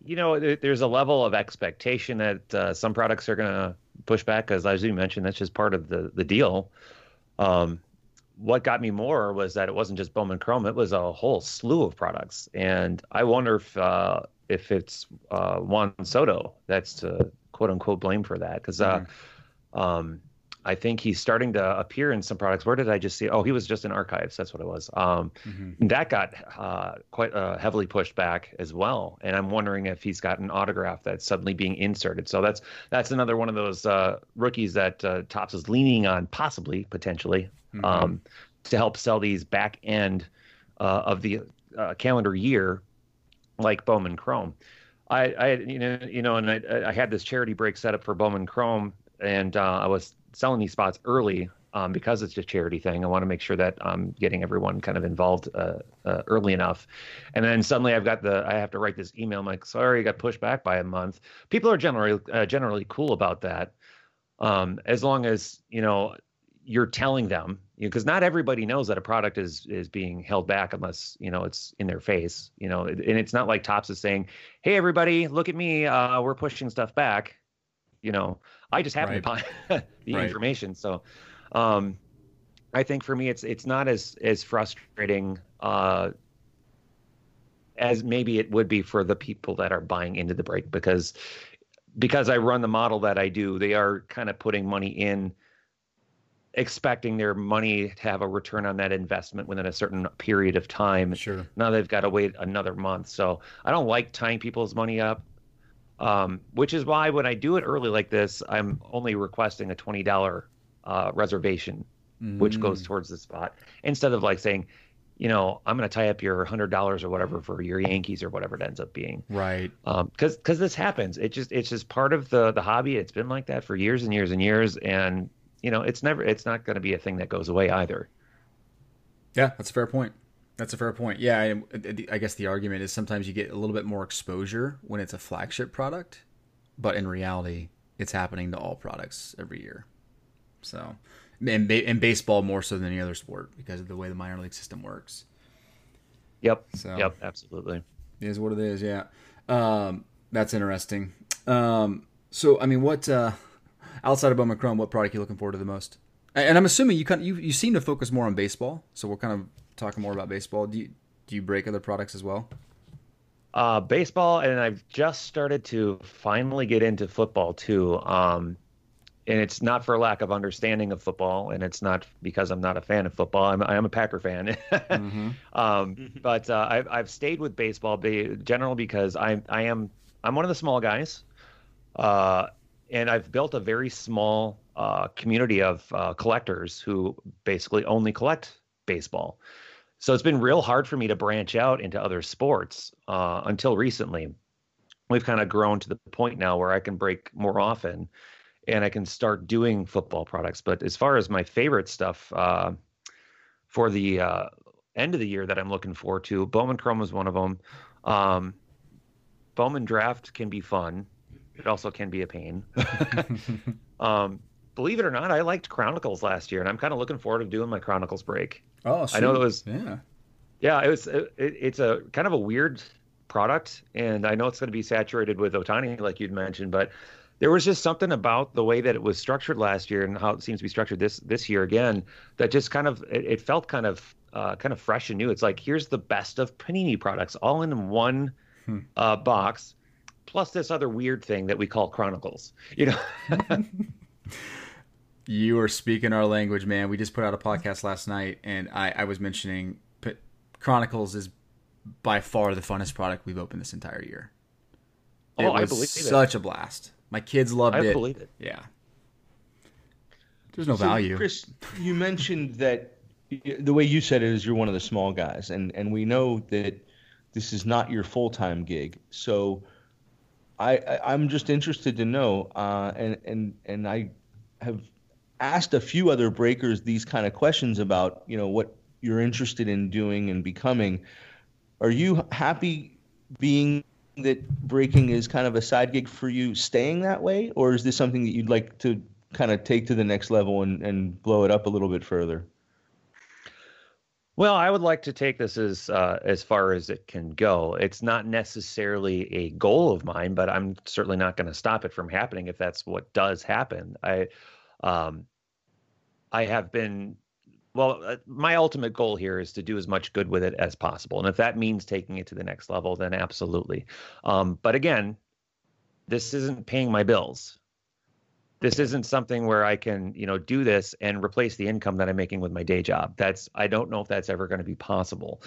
you know, there's a level of expectation that uh, some products are going to push back, because as you mentioned, that's just part of the the deal. Um, what got me more was that it wasn't just Bowman Chrome; it was a whole slew of products, and I wonder if uh, if it's uh, Juan Soto that's to quote unquote blame for that, because uh, mm-hmm. um, I think he's starting to appear in some products. Where did I just see? Oh, he was just in archives. That's what it was. Um, mm-hmm. That got uh, quite uh, heavily pushed back as well. And I'm wondering if he's got an autograph that's suddenly being inserted. So that's that's another one of those uh, rookies that uh, Topps is leaning on, possibly, potentially, mm-hmm. um, to help sell these back end uh, of the uh, calendar year, like Bowman Chrome. I, I, you know, you know, and I, I had this charity break set up for Bowman Chrome, and uh, I was selling these spots early um, because it's a charity thing. I want to make sure that I'm getting everyone kind of involved uh, uh, early enough. And then suddenly I've got the I have to write this email. I'm like, sorry, I got pushed back by a month. People are generally uh, generally cool about that, um, as long as you know you're telling them because not everybody knows that a product is is being held back unless you know it's in their face you know and it's not like Topps is saying hey everybody look at me uh, we're pushing stuff back you know i just happen right. to find the right. information so um, I think for me, it's it's not as as frustrating uh, as maybe it would be for the people that are buying into the break because because I run the model that I do, they are kind of putting money in expecting their money to have a return on that investment within a certain period of time. Sure. Now they've got to wait another month. So I don't like tying people's money up. Um, which is why when I do it early like this, I'm only requesting a twenty dollar uh, reservation, mm. which goes mm. towards the spot, instead of like saying, you know, I'm going to tie up your hundred dollars or whatever for your Yankees or whatever it ends up being. Right. Um, because because this happens. It just it's just part of the the hobby. It's been like that for years and years and years, and you know, it's never it's not going to be a thing that goes away either. Yeah, that's a fair point. That's a fair point. Yeah, I, I guess the argument is sometimes you get a little bit more exposure when it's a flagship product, but in reality, it's happening to all products every year. So, and, ba- and baseball more so than any other sport because of the way the minor league system works. Yep. So, yep. Absolutely. Is what it is. Yeah. Um, that's interesting. Um, so, I mean, what uh, outside of Bowman Chrome, what product are you looking forward to the most? And I'm assuming you kind of, you you seem to focus more on baseball. So we're kind of talking more about baseball. Do you do you break other products as well? Uh, baseball, and I've just started to finally get into football too. Um, and it's not for lack of understanding of football, and it's not because I'm not a fan of football. I'm I am a Packer fan, mm-hmm. um, but uh, I've I've stayed with baseball be, generally because I I am I'm one of the small guys, uh, and I've built a very small uh, community of uh, collectors who basically only collect baseball. So it's been real hard for me to branch out into other sports uh, until recently. We've kind of grown to the point now where I can break more often and I can start doing football products. But as far as my favorite stuff uh, for the uh, end of the year that I'm looking forward to, Bowman Chrome is one of them. Um, Bowman Draft can be fun. It also can be a pain. um, believe it or not, I liked Chronicles last year, and I'm kind of looking forward to doing my Chronicles break. Oh, sweet. I know it was yeah, yeah. It was it, it's a kind of a weird product, and I know it's going to be saturated with Ohtani, like you'd mentioned, but there was just something about the way that it was structured last year and how it seems to be structured this this year again that just kind of it, it felt kind of uh, kind of fresh and new. It's like here's the best of Panini products all in one hmm. uh, box, plus this other weird thing that we call Chronicles. You know. you are speaking our language, man. We just put out a podcast last night, and I, I was mentioning Chronicles is by far the funnest product we've opened this entire year. Oh, it oh, was I believe such it. a blast. My kids loved I it. I believe it. Yeah. There's no so, value. Chris, you mentioned that the way you said it is you're one of the small guys, and and we know that this is not your full time gig. So, I, I am just interested to know, uh, and and and I have asked a few other breakers these kind of questions about you know what you're interested in doing and becoming. Are you happy being that breaking is kind of a side gig for you staying that way or is this something that you'd like to kind of take to the next level and, and blow it up a little bit further well i would like to take this as uh, as far as it can go it's not necessarily a goal of mine but i'm certainly not going to stop it from happening if that's what does happen i um i have been well, uh, my ultimate goal here is to do as much good with it as possible, and if that means taking it to the next level, then absolutely. Um, but again, this isn't paying my bills. This isn't something where I can, you know, do this and replace the income that I'm making with my day job. That's I don't know if that's ever going to be possible.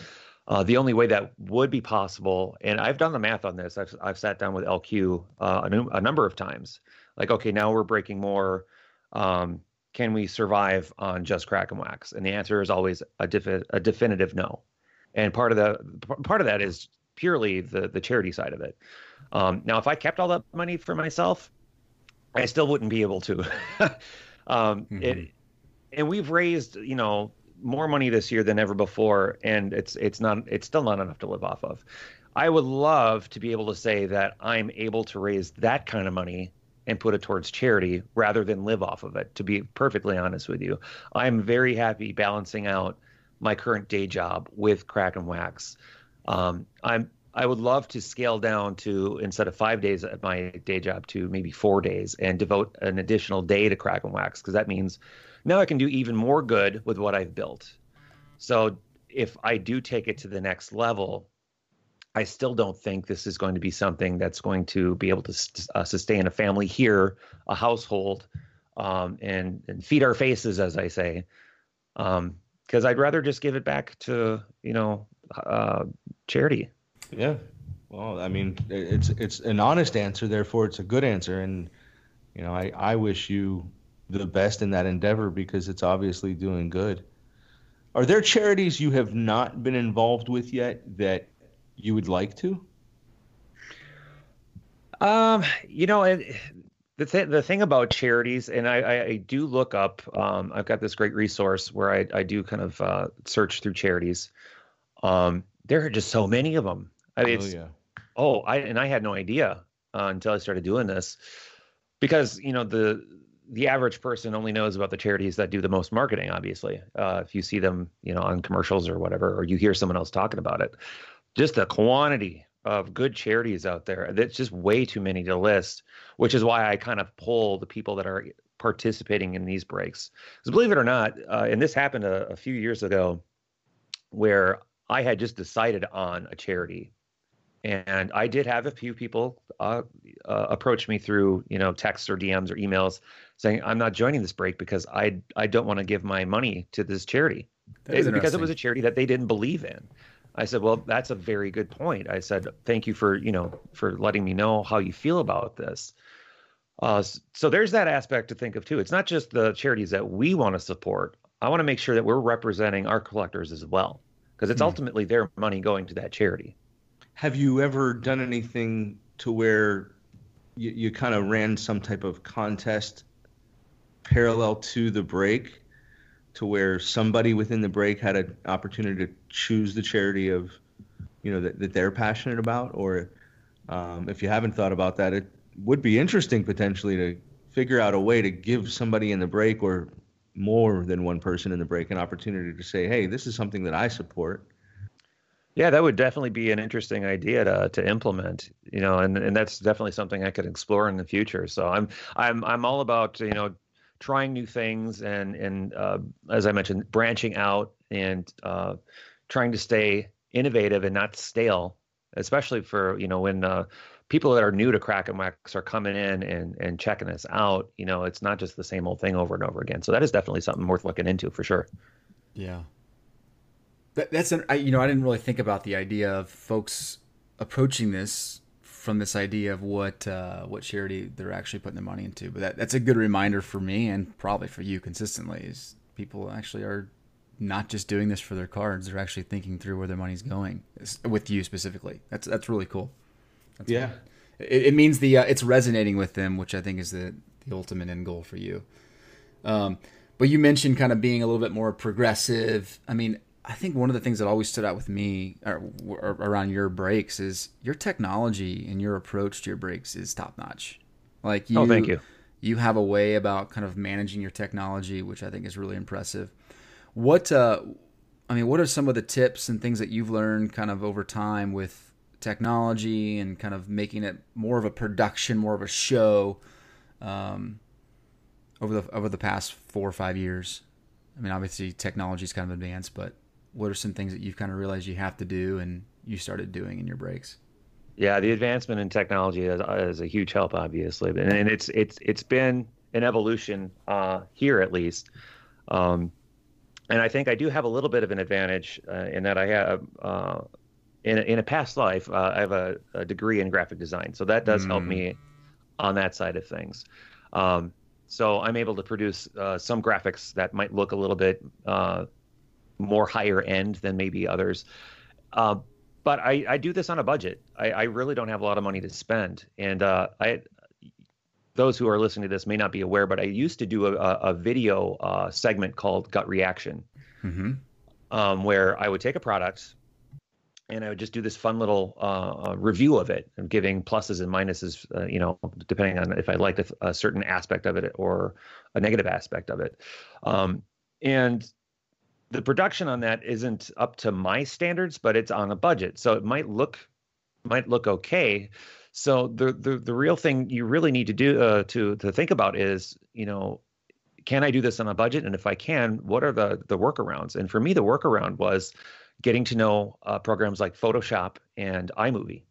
Uh, the only way that would be possible, and I've done the math on this. I've I've sat down with LQ uh, a, a number of times. Like, okay, now we're breaking more. Um, can we survive on just cracking wax? And the answer is always a, defi- a definitive no. And part of the part of that is purely the the charity side of it. Um, now, if I kept all that money for myself, I still wouldn't be able to. um, mm-hmm. It and we've raised you know more money this year than ever before, and it's it's not it's still not enough to live off of. I would love to be able to say that I'm able to raise that kind of money and put it towards charity rather than live off of it. To be perfectly honest with you, I'm very happy balancing out my current day job with Cracking Wax. Um, I'm I would love to scale down to instead of five days at my day job to maybe four days and devote an additional day to Cracking Wax because that means now I can do even more good with what I've built. So if I do take it to the next level, I still don't think this is going to be something that's going to be able to uh, sustain a family here, a household, um, and and feed our faces, as I say. Because um, I'd rather just give it back to you know uh, charity. Yeah. Well, I mean, it's it's an honest answer, therefore it's a good answer, and you know, I I wish you the best in that endeavor because it's obviously doing good. Are there charities you have not been involved with yet that you would like to? Um, you know, it, the th- the thing about charities, and I, I, I do look up. Um, I've got this great resource where I, I do kind of uh, search through charities. Um, there are just so many of them. I mean, oh, yeah. oh, I and I had no idea uh, until I started doing this, because you know the the average person only knows about the charities that do the most marketing. Obviously, uh, if you see them, you know, on commercials or whatever, or you hear someone else talking about it, just the quantity of good charities out there. That's just way too many to list, which is why I kind of pull the people that are participating in these breaks. Because believe it or not, uh, and this happened a, a few years ago, where I had just decided on a charity and I did have a few people uh, uh, approach me through, you know, texts or DMs or emails saying, "I'm not joining this break because I I don't want to give my money to this charity because it was a charity that they didn't believe in." I said, "Well, that's a very good point." I said, "Thank you for you know for letting me know how you feel about this." Uh, so there's that aspect to think of too. It's not just the charities that we want to support. I want to make sure that we're representing our collectors as well because it's hmm. ultimately their money going to that charity have you ever done anything to where you, you kind of ran some type of contest parallel to the break to where somebody within the break had an opportunity to choose the charity of you know that, that they're passionate about? Or um, if you haven't thought about that it would be interesting potentially to figure out a way to give somebody in the break or more than one person in the break an opportunity to say hey this is something that i support yeah, that would definitely be an interesting idea to to implement. You know, and and that's definitely something I could explore in the future. So I'm I'm I'm all about you know trying new things and and uh, as I mentioned, branching out and uh, trying to stay innovative and not stale, especially for you know when uh, people that are new to Cracking Wax are coming in and and checking us out. You know, it's not just the same old thing over and over again. So that is definitely something worth looking into for sure. Yeah, that, that's an I, you know I didn't really think about the idea of folks approaching this from this idea of what uh, what charity they're actually putting their money into. But that, that's a good reminder for me and probably for you consistently is people actually are not just doing this for their cards; they're actually thinking through where their money's going with you specifically. That's that's really cool. That's yeah, cool. It, it, means the uh, it's resonating with them, which I think is the the ultimate end goal for you. Um, but you mentioned kind of being a little bit more progressive. I mean, I think one of the things that always stood out with me or, or around your breaks is your technology and your approach to your breaks is top notch. Like you, oh, thank you. You have a way about kind of managing your technology, which I think is really impressive. What, uh, I mean, what are some of the tips and things that you've learned kind of over time with technology and kind of making it more of a production, more of a show um, over the over the past four or five years? I mean, obviously technology is kind of advanced, but what are some things that you've kind of realized you have to do and you started doing in your breaks? Yeah, the advancement in technology is, is a huge help, obviously, and it's it's it's been an evolution uh, here at least. Um, and I think I do have a little bit of an advantage uh, in that I have uh, in a, in a past life uh, I have a, a, degree in graphic design, so that does mm. help me on that side of things. Um, so I'm able to produce uh, some graphics that might look a little bit uh, more higher end than maybe others. Uh, but I, I do this on a budget. I, I, really don't have a lot of money to spend, and uh, I those who are listening to this may not be aware, but I used to do a, a video uh, segment called Gut Reaction, mm-hmm. um, where I would take a product and I would just do this fun little uh, uh review of it, and giving pluses and minuses, uh, you know, depending on if I liked a, a, certain aspect of it or a negative aspect of it. Um, and the production on that isn't up to my standards, but it's on a budget, so it might look might look okay. So the the the real thing you really need to do uh, to to think about is, you know, can I do this on a budget? And if I can, what are the the workarounds? And for me, the workaround was getting to know uh, programs like Photoshop and iMovie.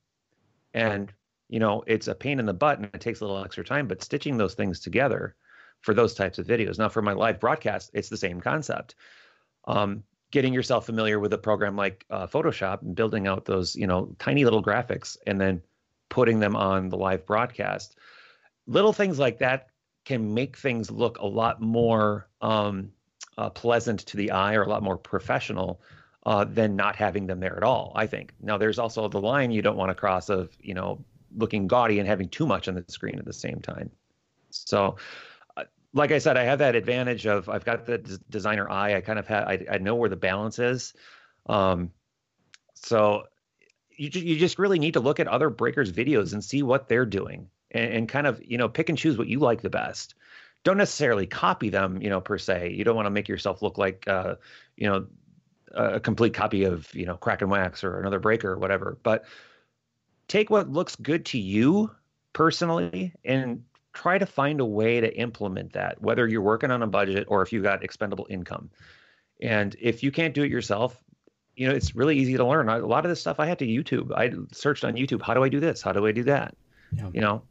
And you know, it's a pain in the butt and it takes a little extra time, but stitching those things together for those types of videos. Now, for my live broadcast, it's the same concept. Um, getting yourself familiar with a program like uh, Photoshop and building out those, you know, tiny little graphics and then putting them on the live broadcast. Little things like that can make things look a lot more um, uh, pleasant to the eye or a lot more professional uh, than not having them there at all. I think. Now, there's also the line you don't want to cross of you know looking gaudy and having too much on the screen at the same time. So, like I said, I have that advantage of I've got the d- designer eye. I kind of have I, I know where the balance is. Um, so you you just really need to look at other breakers videos and see what they're doing and, and kind of you know pick and choose what you like the best don't necessarily copy them, you know, per se. You don't want to make yourself look like, uh, you know, a complete copy of you know Cracking Wax or another breaker or whatever. But take what looks good to you personally and try to find a way to implement that, whether you're working on a budget or if you've got expendable income. And if you can't do it yourself, you know, it's really easy to learn. A lot of this stuff I had to YouTube. I searched on YouTube, how do I do this? How do I do that? Yeah. You know?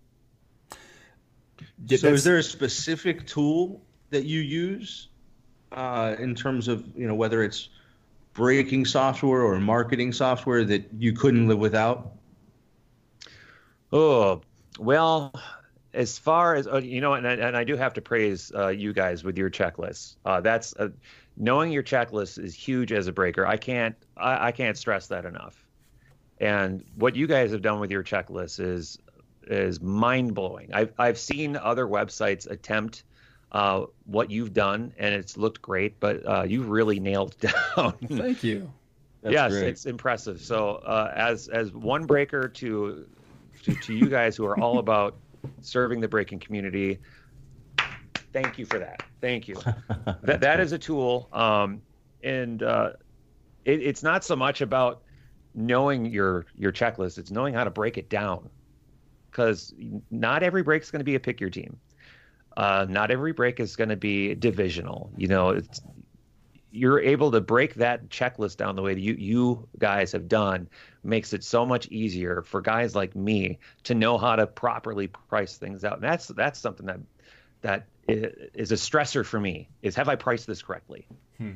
So is there a specific tool that you use uh, in terms of, you know, whether it's breaking software or marketing software that you couldn't live without? Oh, well, as far as uh, you know, and I, and I do have to praise uh, you guys with your checklists. Uh, that's uh, knowing your checklist is huge as a breaker. I can't I, I, can't stress that enough. And what you guys have done with your checklist is is mind blowing. I've I've seen other websites attempt uh, what you've done, and it's looked great. But uh, you've really nailed down. Thank you. That's yes, great. it's impressive. So uh, as as one breaker to, to to you guys who are all about serving the breaking community, thank you for that. Thank you. that that is a tool, um, and uh, it, it's not so much about knowing your your checklist; it's knowing how to break it down. Because not every break is going to be a pick your team. Uh, not every break is going to be divisional. You know, it's you're able to break that checklist down the way that you you guys have done makes it so much easier for guys like me to know how to properly price things out. And that's that's something that that is a stressor for me is have I priced this correctly? Hmm.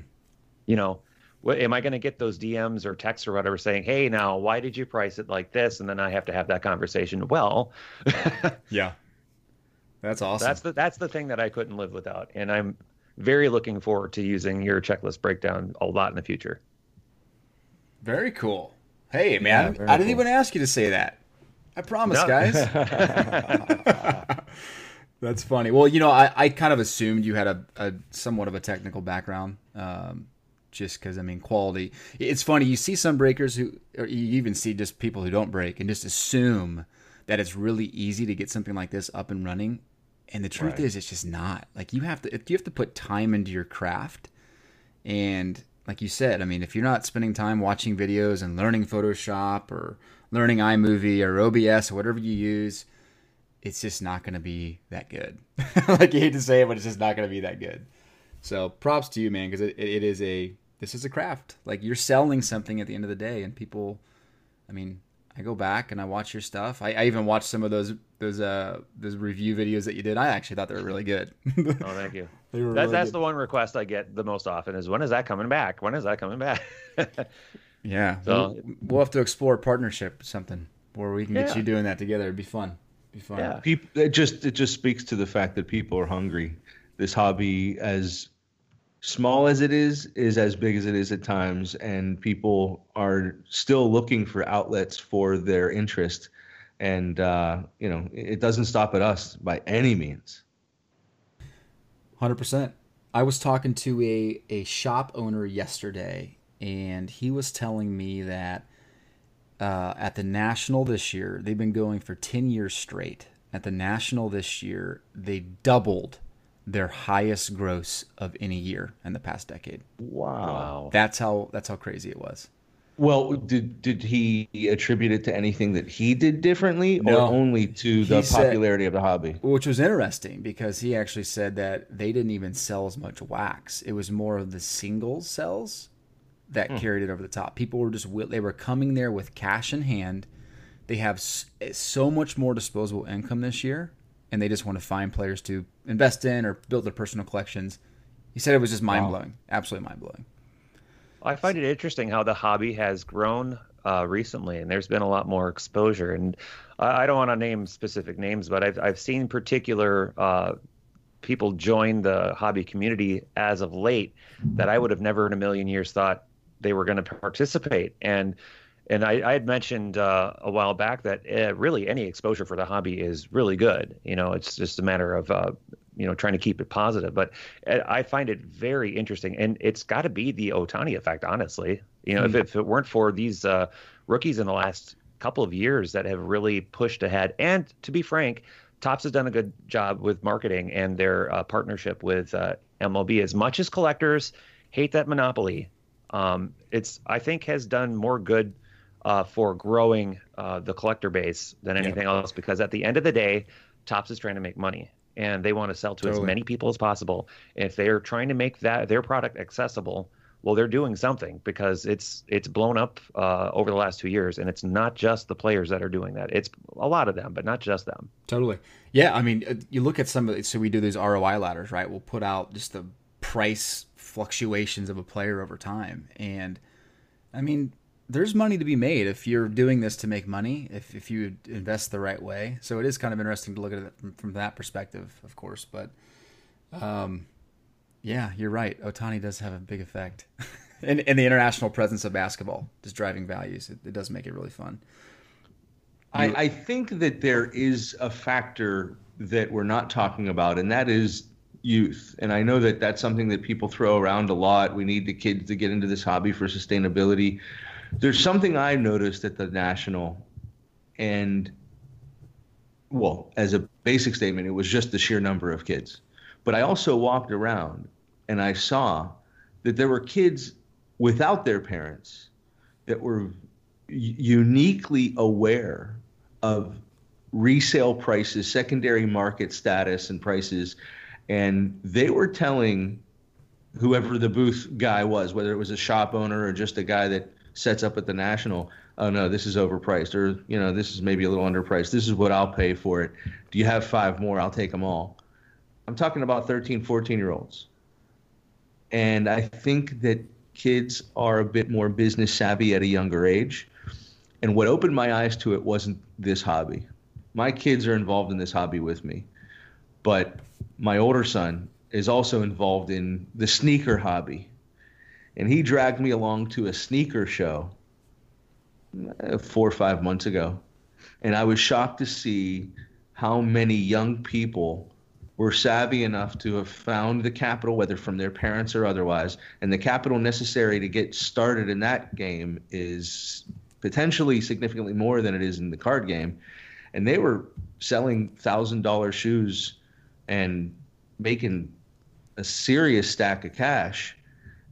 You know, what, am I going to get those DMs or texts or whatever saying, "Hey, now why did you price it like this?" And then I have to have that conversation. Well, yeah, that's awesome. That's the that's the thing that I couldn't live without, and I'm very looking forward to using your checklist breakdown a lot in the future. Very cool. Hey, man, yeah, I didn't cool. even ask you to say that. I promise, no. guys. That's funny. Well, you know, I, I kind of assumed you had a, a somewhat of a technical background, um, just because I mean, quality. It's funny you see some breakers who, or you even see just people who don't break, and just assume that it's really easy to get something like this up and running. And the truth right. is, it's just not. Like you have to, you have to put time into your craft, and like you said, I mean, if you're not spending time watching videos and learning Photoshop or learning iMovie or OBS or whatever you use, it's just not going to be that good. like you hate to say it, but it's just not going to be that good. So props to you, man, because it, it is a this is a craft. Like you're selling something at the end of the day, and people, I mean, I go back and I watch your stuff. I, I even watch some of those those uh those review videos that you did. I actually thought they were really good. oh, thank you. That, really that's good. the one request I get the most often is when is that coming back? When is that coming back? yeah. So we'll, we'll, have to explore partnership something where we can get yeah. you doing that together. It'd be fun. It'd be fun. Yeah. People, it just it just speaks to the fact that people are hungry. This hobby, as small as it is, is as big as it is at times, and people are still looking for outlets for their interest. And uh, you know it doesn't stop at us by any means. Hundred percent. I was talking to a a shop owner yesterday, and he was telling me that uh, at the national this year, they've been going for ten years straight. At the national this year, they doubled their highest gross of any year in the past decade. Wow. That's how that's how crazy it was. Well, did did he attribute it to anything that he did differently, No. or only to the said- popularity of the hobby? Which was interesting because he actually said that they didn't even sell as much wax. It was more of the single cells that hmm. carried it over the top. People were just they were coming there with cash in hand. They have eh, so much more disposable income this year, and they just want to find players to invest in or build their personal collections. He said it was just mind blowing, absolutely mind blowing. I find it interesting how the hobby has grown uh, recently, and there's been a lot more exposure. And I, I don't want to name specific names, but I've I've seen particular uh, people join the hobby community as of late that I would have never in a million years thought they were going to participate. And and I, I had mentioned uh, a while back that uh, really any exposure for the hobby is really good. You know, it's just a matter of uh, you know trying to keep it positive. But uh, I find it very interesting, and it's got to be the Ohtani effect, honestly. You know, if, if it weren't for these uh, rookies in the last couple of years that have really pushed ahead, and to be frank, Topps has done a good job with marketing and their uh, partnership with uh, MLB. As much as collectors hate that monopoly, um, it's I think has done more good uh, for growing uh, the collector base than anything else. Because at the end of the day, Topps is trying to make money, and they want to sell to as many people as possible. If they are trying to make that their product accessible, well, they're doing something because it's it's blown up uh, over the last two years, and it's not just the players that are doing that. It's a lot of them, but not just them. Totally. Yeah, I mean, uh, you look at some of so we do these ROI ladders, right? We'll put out just the price fluctuations of a player over time, and I mean, there's money to be made if you're doing this to make money, if if you invest the right way. So it is kind of interesting to look at it from, from that perspective, of course. But, um, yeah, you're right. Ohtani does have a big effect, and and the international presence of basketball just driving values. It, it does make it really fun. I, I think that there is a factor that we're not talking about, and that is youth. And I know that that's something that people throw around a lot. We need the kids to get into this hobby for sustainability. There's something I noticed at the national, and well, as a basic statement, it was just the sheer number of kids. But I also walked around and I saw that there were kids without their parents that were uniquely aware of resale prices, secondary market status and prices, and they were telling whoever the booth guy was, whether it was a shop owner or just a guy that sets up at the national, oh no, this is overpriced, or you know, this is maybe a little underpriced. This is what I'll pay for it. Do you have five more? I'll take them all. I'm talking about 13, 14 year olds. And I think that kids are a bit more business savvy at a younger age. And what opened my eyes to it wasn't this hobby. My kids are involved in this hobby with me. But my older son is also involved in the sneaker hobby. And he dragged me along to a sneaker show uh, four or five months ago. And I was shocked to see how many young people were savvy enough to have found the capital, whether from their parents or otherwise. And the capital necessary to get started in that game is potentially significantly more than it is in the card game. And they were selling thousand dollar shoes and making a serious stack of cash.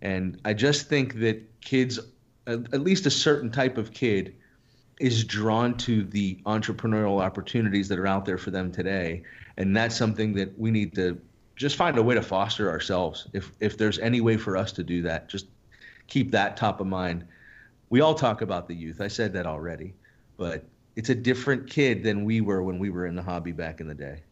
And I just think that kids, at least a certain type of kid, is drawn to the entrepreneurial opportunities that are out there for them today. And that's something that we need to just find a way to foster ourselves. If if there's any way for us to do that, just keep that top of mind. We all talk about the youth. I said that already, but it's a different kid than we were when we were in the hobby back in the day.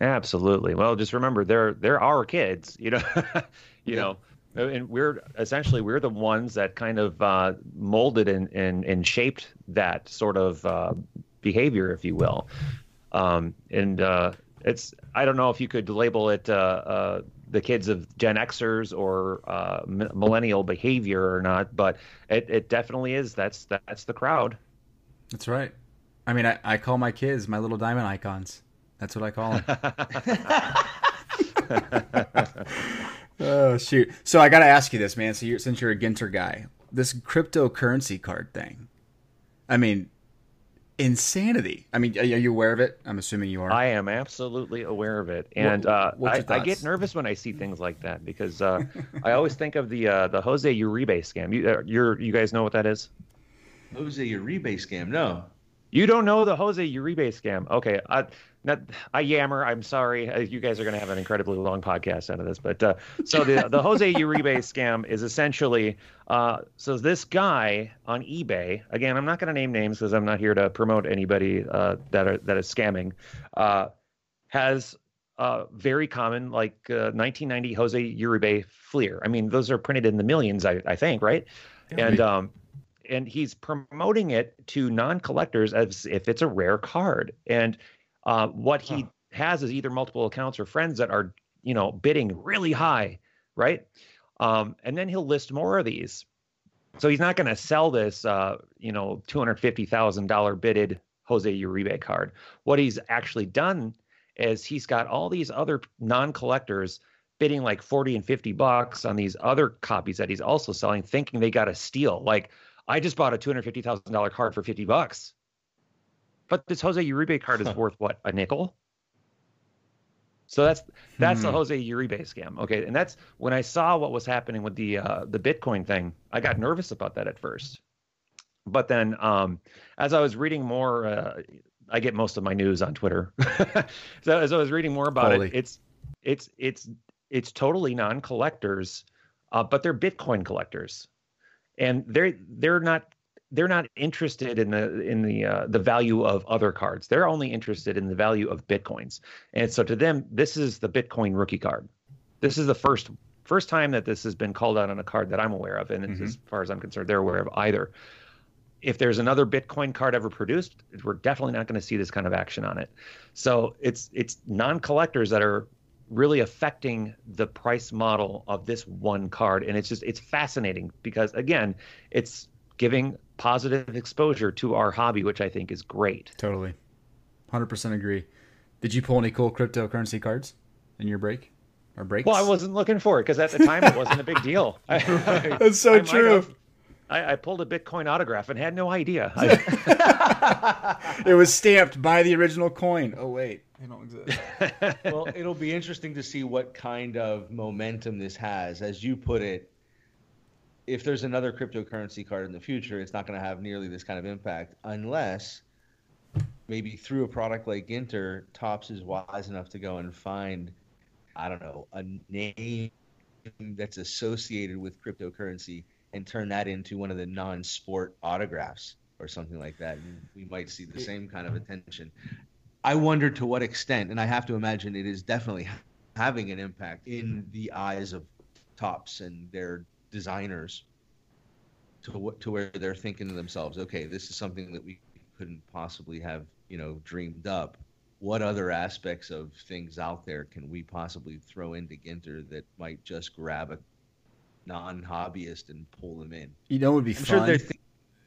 Absolutely. Well, just remember they're they're our kids, you know. you Yeah. know, and we're essentially we're the ones that kind of uh, molded and, and and shaped that sort of uh, behavior, if you will. Um, and uh, it's I don't know if you could label it uh, uh, the kids of Gen Xers or uh, m- millennial behavior or not, but it, it definitely is. That's that's the crowd. That's right. I mean, I, I call my kids my little diamond icons. That's what I call them. oh shoot! So I got to ask you this, man. So you're, since you're a Ginter guy, this cryptocurrency card thing. I mean, insanity. I mean, are you aware of it? I'm assuming you are. I am absolutely aware of it, and what, uh, I, I, get nervous when I see things like that because uh, I always think of the uh, the Jose Uribe scam. You, uh, you're, you guys know what that is? Jose Uribe scam? No. You don't know the Jose Uribe scam? Okay, I, not, I yammer. I'm sorry. Uh, you guys are going to have an incredibly long podcast out of this, but uh, so the the Jose Uribe scam is essentially uh, so this guy on eBay. Again, I'm not going to name names because I'm not here to promote anybody uh, that are that is scamming. Uh, has very common like 1990 uh, Jose Uribe Fleer. I mean, those are printed in the millions, I, I think, right? Yeah, and um, and he's promoting it to non-collectors as if it's a rare card. And uh, what he huh. has is either multiple accounts or friends that are, you know, bidding really high, right? Um, and then he'll list more of these. So he's not going to sell this, uh, you know, two hundred fifty thousand dollar bidded Jose Uribe card. What he's actually done is he's got all these other non-collectors bidding like 40 and 50 bucks on these other copies that he's also selling thinking they got a steal like I just bought a two hundred fifty thousand dollar card for fifty bucks, but this Jose Uribe card is worth what a nickel. So that's that's hmm. the Jose Uribe scam. Okay, and that's when I saw what was happening with the uh, the Bitcoin thing. I got nervous about that at first, but then um, as I was reading more, uh, I get most of my news on Twitter. so as I was reading more about Holy. it, it's it's it's it's totally non collectors, uh, but they're Bitcoin collectors and they're they're not they're not interested in the in the uh, the value of other cards. They're only interested in the value of bitcoins. And so to them, this is the Bitcoin rookie card. This is the first first time that this has been called out on a card that I'm aware of, and mm-hmm. as far as I'm concerned, they're aware of either. If there's another Bitcoin card ever produced, we're definitely not going to see this kind of action on it. So it's it's non-collectors that are really affecting the price model of this one card and it's just it's fascinating because again it's giving positive exposure to our hobby which i think is great totally 100% agree did you pull any cool cryptocurrency cards in your break or breaks well i wasn't looking for it because at the time it wasn't a big deal I, that's so I true I, I, pulled a Bitcoin autograph and had no idea. it was stamped by the original coin. Oh wait, they don't exist. well, it'll be interesting to see what kind of momentum this has. As you put it, if there's another cryptocurrency card in the future, it's not going to have nearly this kind of impact unless maybe through a product like Ginter, Topps is wise enough to go and find, I don't know, a name that's associated with cryptocurrency and turn that into one of the non-sport autographs or something like that. And we might see the same kind of attention. I wonder to what extent, and I have to imagine it is definitely having an impact in the eyes of Topps and their designers to what to where they're thinking to themselves, okay, this is something that we couldn't possibly have, you know, dreamed up. What other aspects of things out there can we possibly throw into Ginter that might just grab a non-hobbyist and pull them in? You know, it would be I'm fun. Sure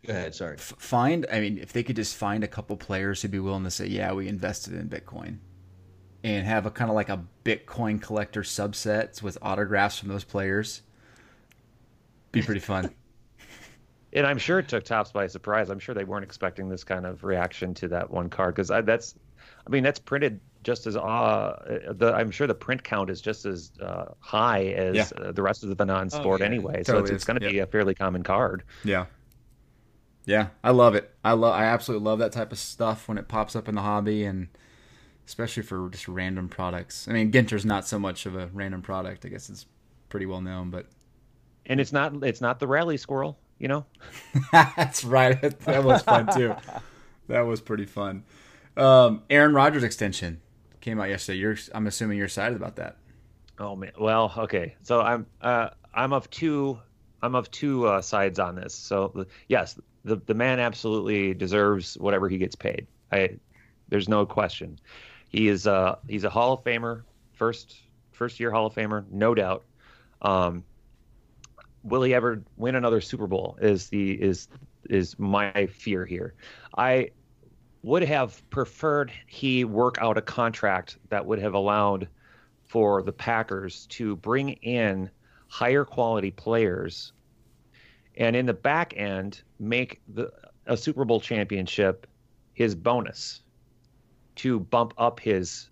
Go ahead. Sorry. F- find. I mean, if they could just find a couple players who'd be willing to say, "Yeah, we invested in Bitcoin," and have a kind of like a Bitcoin collector subsets with autographs from those players, be pretty fun. and I'm sure it took Topps by surprise. I'm sure they weren't expecting this kind of reaction to that one card because that's, I mean, that's printed just as uh, the I'm sure the print count is just as uh, high as yeah. uh, the rest of the non-sport oh, yeah. anyway. Totally so it's, it's going to yeah. be a fairly common card. Yeah. Yeah, I love it. I love. I absolutely love that type of stuff when it pops up in the hobby, and especially for just random products. I mean, Ginter's not so much of a random product. I guess it's pretty well known, but and it's not. It's not the rally squirrel. You know. That's right. That was fun too. that was pretty fun. Um, Aaron Rodgers extension came out yesterday. You're. I'm assuming you're excited about that. Oh man. Well, okay. So I'm. Uh, I'm of two I'm of two uh, sides on this. So yes, the the man absolutely deserves whatever he gets paid. I there's no question. He is uh he's a Hall of Famer, first first year Hall of Famer, no doubt. Um, will he ever win another Super Bowl? Is the is is my fear here. I would have preferred he work out a contract that would have allowed for the Packers to bring in higher quality players and in the back end make the a Super Bowl championship his bonus to bump up his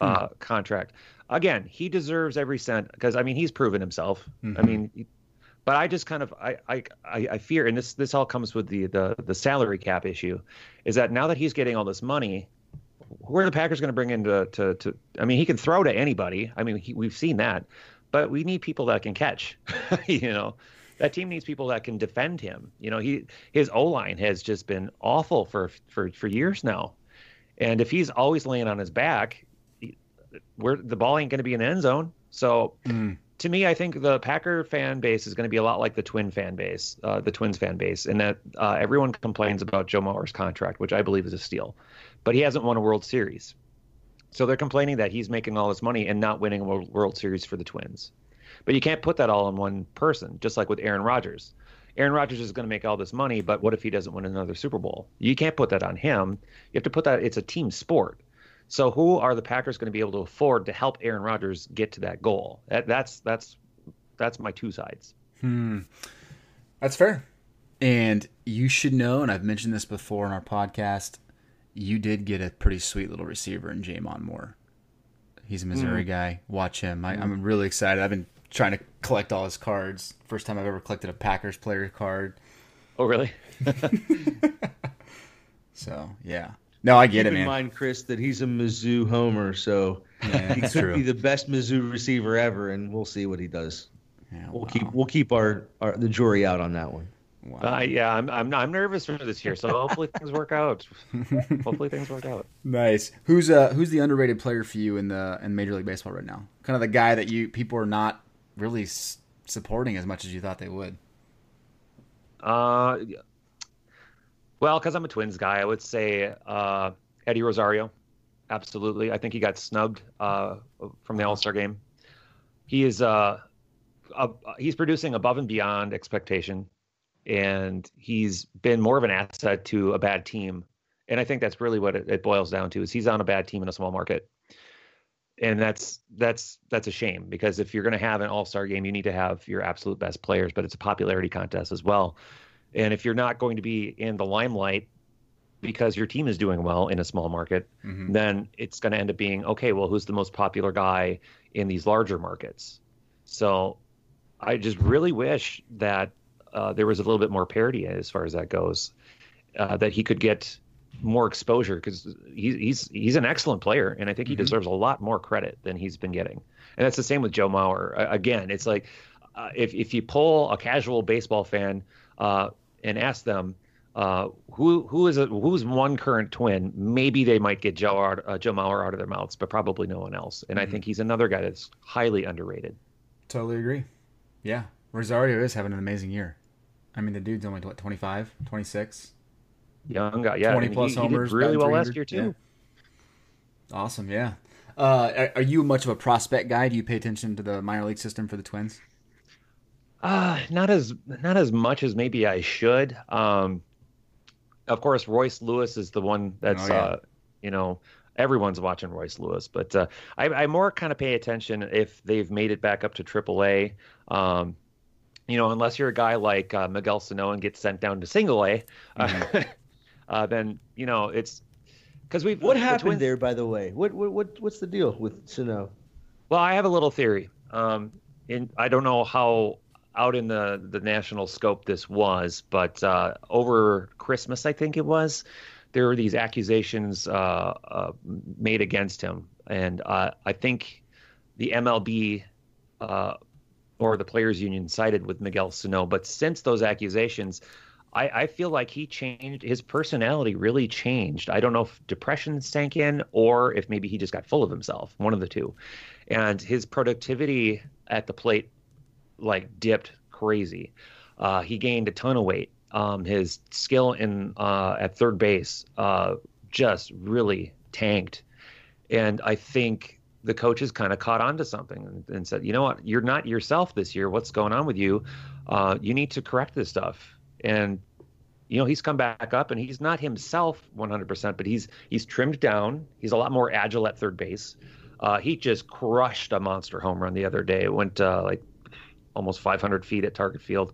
uh, hmm. contract. Again, he deserves every cent because I mean he's proven himself. Mm-hmm. I mean, but I just kind of I, I I fear, and this this all comes with the the the salary cap issue, is that now that he's getting all this money, who are the Packers going to bring in to, to, to I mean, he can throw to anybody. I mean, he, we've seen that, but we need people that can catch. you know, that team needs people that can defend him. You know, he his O line has just been awful for for for years now, and if he's always laying on his back, where the ball ain't going to be in the end zone. So. Mm to me, I think the Packer fan base is going to be a lot like the Twin fan base, uh, the Twins fan base, in that uh, everyone complains about Joe Mauer's contract, which I believe is a steal, but he hasn't won a World Series. So they're complaining that he's making all this money and not winning a World Series for the Twins. But you can't put that all on one person, just like with Aaron Rodgers. Aaron Rodgers is going to make all this money, but what if he doesn't win another Super Bowl? You can't put that on him. You have to put that, it's a team sport. So who are the Packers going to be able to afford to help Aaron Rodgers get to that goal? That, that's that's that's my two sides. Hmm. That's fair. And you should know, and I've mentioned this before in our podcast, you did get a pretty sweet little receiver in J'Mon Moore. He's a Missouri mm. guy. Watch him. I, am really excited. I've been trying to collect all his cards. First time I've ever collected a Packers player card. Oh, really? so yeah, no, I get Keep it, man. in mind, Chris, that he's a Mizzou homer, so yeah, he could true. be the best Mizzou receiver ever, and we'll see what he does. Yeah, we'll wow. keep we'll keep our, our the jury out on that one. Wow. Uh, yeah, I'm I'm I'm nervous for this year, so hopefully things work out. hopefully things work out. Nice. Who's uh who's the underrated player for you in the in Major League Baseball right now? Kind of the guy that you people are not really s- supporting as much as you thought they would. Uh, well, because I'm a Twins guy, I would say uh, Eddie Rosario. Absolutely, I think he got snubbed uh, from the All Star game. He is uh, he's producing above and beyond expectation, and he's been more of an asset to a bad team. And I think that's really what it, it boils down to: is he's on a bad team in a small market, and that's that's that's a shame because if you're going to have an All Star game, you need to have your absolute best players, but it's a popularity contest as well. And if you're not going to be in the limelight because your team is doing well in a small market, mm-hmm. then it's going to end up being okay, well, who's the most popular guy in these larger markets? So I just really wish that uh, there was a little bit more parity as far as that goes, uh, that he could get more exposure because he's he's he's an excellent player, and I think he mm-hmm. deserves a lot more credit than he's been getting. And that's the same with Joe Mauer. again, it's like uh, if if you pull a casual baseball fan uh, and ask them uh, who who is a, who's one current twin, maybe they might get Joe out, uh, Joe Mauer out of their mouths, but probably no one else. And mm-hmm. I think he's another guy that's highly underrated. Totally agree. Yeah, Rosario is having an amazing year. I mean, the dude's only what 25, 26? Young guy, yeah. 20 plus he, homers, he really well last year too. Yeah. Awesome, yeah. Uh, are you much of a prospect guy? Do you pay attention to the minor league system for the Twins? Uh, not as not as much as maybe I should. Um, of course, Royce Lewis is the one that's oh, yeah. uh, you know everyone's watching Royce Lewis, but uh, I, I more kind of pay attention if they've made it back up to AAA. Um, you know, unless you're a guy like uh, Miguel Sano and gets sent down to Single A, uh, mm-hmm. uh, then you know it's because we've. What happened twins... there, by the way? What what what what's the deal with Sano? Well, I have a little theory. Um, in I don't know how out in the the national scope this was, but uh, over Christmas, I think it was, there were these accusations uh, uh, made against him, and uh, I think the MLB uh, or the players' union sided with Miguel Sano. But since those accusations, I, I, feel like he changed. His personality really changed. I don't know if depression sank in or if maybe he just got full of himself. One of the two, and his productivity at the plate like dipped crazy. Uh, he gained a ton of weight. Um, his skill in uh, at third base uh, just really tanked, and I think the coaches kind of caught on to something and, and, said, you know what, you're not yourself this year. What's going on with you? Uh, you need to correct this stuff. And you know, he's come back up and he's not himself 100%, but he's he's trimmed down. He's a lot more agile at third base. Uh, he just crushed a monster home run the other day. It went uh, like almost 500 feet at target field.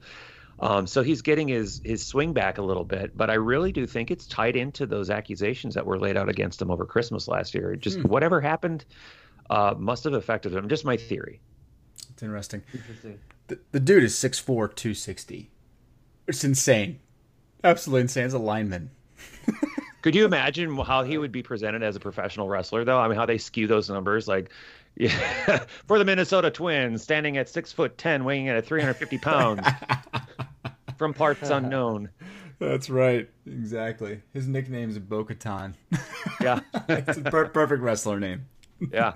Um, so he's getting his his swing back a little bit, but I really do think it's tied into those accusations that were laid out against him over Christmas last year. Just hmm. whatever happened uh, must have affected him. Just my theory. It's interesting. Interesting. The, the dude is 6'4", 260. It's insane. Absolutely insane. As a lineman. Could you imagine how he would be presented as a professional wrestler, though? I mean, how they skew those numbers. Like, yeah, for the Minnesota Twins, standing at six foot ten, weighing in at 350 pounds, from parts unknown. That's right. Exactly. His nickname is Bo-Katan. Yeah. it's a per- perfect wrestler name. Yeah.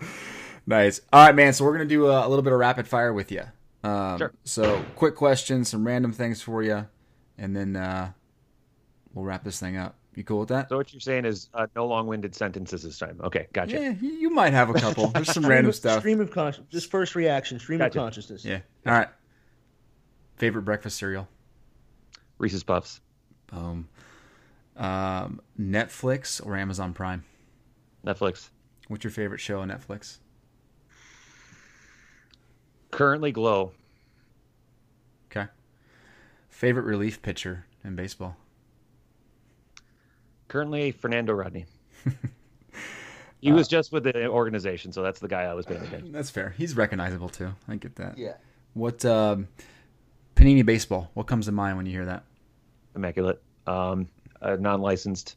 nice. All right, man. So we're going to do a, a, little bit of rapid fire with you. Um, sure. So, quick questions, some random things for you, and then uh, we'll wrap this thing up. You cool with that? So what you're saying is uh, no long-winded sentences this time. Okay, gotcha. Yeah, you might have a couple. There's some random stuff. Stream of consciousness. Just first reaction. Stream gotcha. of consciousness. Yeah. All right. Favorite breakfast cereal? Reese's Puffs. Boom. Um, Netflix or Amazon Prime? Netflix. What's your favorite show on Netflix? Currently, Glow. Okay. Favorite relief pitcher in baseball? Currently, Fernando Rodney. he uh, was just with the organization, so that's the guy I was paying attention. That's fair. He's recognizable too. I get that. Yeah. What um, Panini Baseball? What comes to mind when you hear that? Immaculate. Um, uh, non-licensed,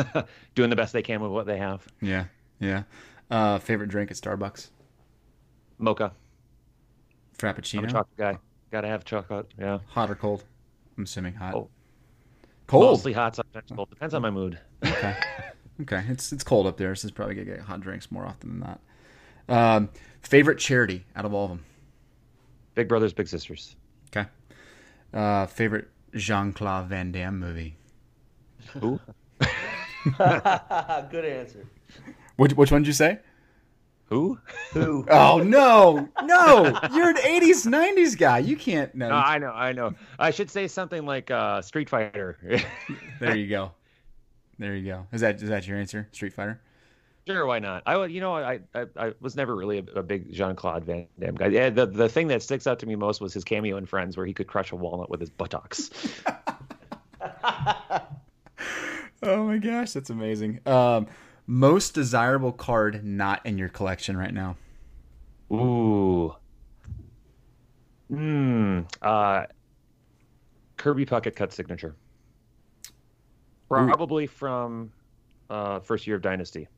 doing the best they can with what they have. Yeah. Yeah. Uh, favorite drink at Starbucks? Mocha. Frappuccino. I'm a chocolate guy. Gotta have chocolate. Yeah. Hot or cold? I'm assuming hot. Oh. Cold. Mostly hot, sometimes cold. Depends on my mood. Okay. okay. It's it's cold up there, so it's probably gonna get hot drinks more often than that. Um, favorite charity out of all of them? Big Brothers Big Sisters. Okay. Uh, favorite Jean Claude Van Damme movie? Who? Good answer. Which which one did you say? Who? Who? oh no, no! You're an '80s '90s guy. You can't. No. no, I know, I know. I should say something like uh, Street Fighter. there you go. There you go. Is that is that your answer? Street Fighter. Sure, why not? I you know I I, I was never really a, a big Jean Claude Van Damme guy. Yeah, the the thing that sticks out to me most was his cameo in Friends, where he could crush a walnut with his buttocks. oh my gosh, that's amazing. Um, most desirable card not in your collection right now. Ooh. Hmm. Uh, Kirby Puckett cut signature. Probably Ooh. from uh, first year of Dynasty.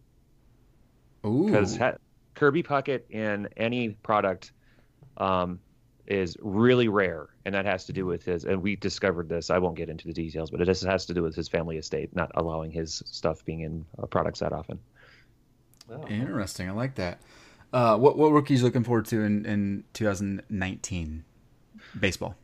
Ooh. Because ha- Kirby Puckett in any product um, is really rare, and that has to do with his. And we discovered this. I won't get into the details, but it just has to do with his family estate not allowing his stuff being in uh, products that often. Oh. Interesting. I like that. Uh, what what rookies looking forward to in, in 2019 baseball?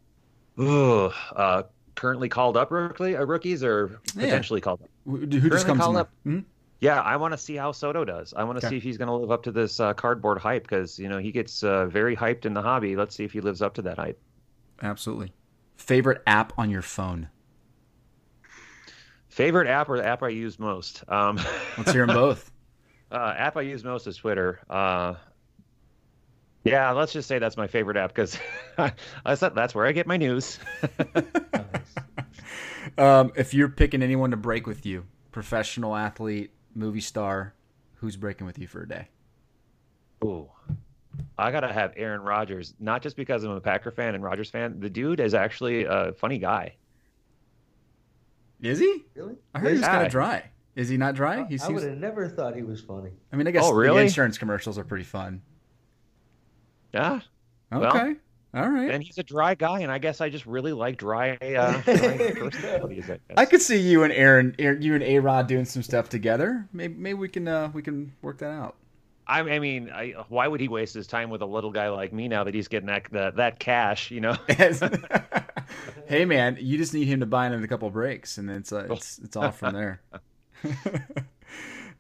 Ooh, uh, currently called up rookie, uh, rookies or potentially yeah. called up. Who, who just comes up? Hmm? Yeah, I want to see how Soto does. I want to okay. see if he's going to live up to this uh, cardboard hype because you know he gets uh, very hyped in the hobby. Let's see if he lives up to that hype. Absolutely. Favorite app on your phone? Favorite app or the app I use most? Um, Let's hear them both. Uh, app I use most is Twitter. Uh, yeah, let's just say that's my favorite app because that's where I get my news. um, if you're picking anyone to break with you, professional athlete, movie star, who's breaking with you for a day? Ooh, I gotta have Aaron Rodgers. Not just because I'm a Packer fan and Rodgers fan. The dude is actually a funny guy. Is he? Really? I heard he's kind of dry. Is he not dry? He seems... I would have never thought he was funny. I mean, I guess oh, really? the insurance commercials are pretty fun. Yeah. Okay. Well, all right. And he's a dry guy, and I guess I just really like dry, uh, dry personalities. I, I could see you and Aaron, you and A Rod doing some stuff together. Maybe, maybe we can uh, we can work that out. I, I mean, I, why would he waste his time with a little guy like me now that he's getting that that, that cash? You know. hey man, you just need him to buy in a couple breaks, and then it's uh, it's it's off from there.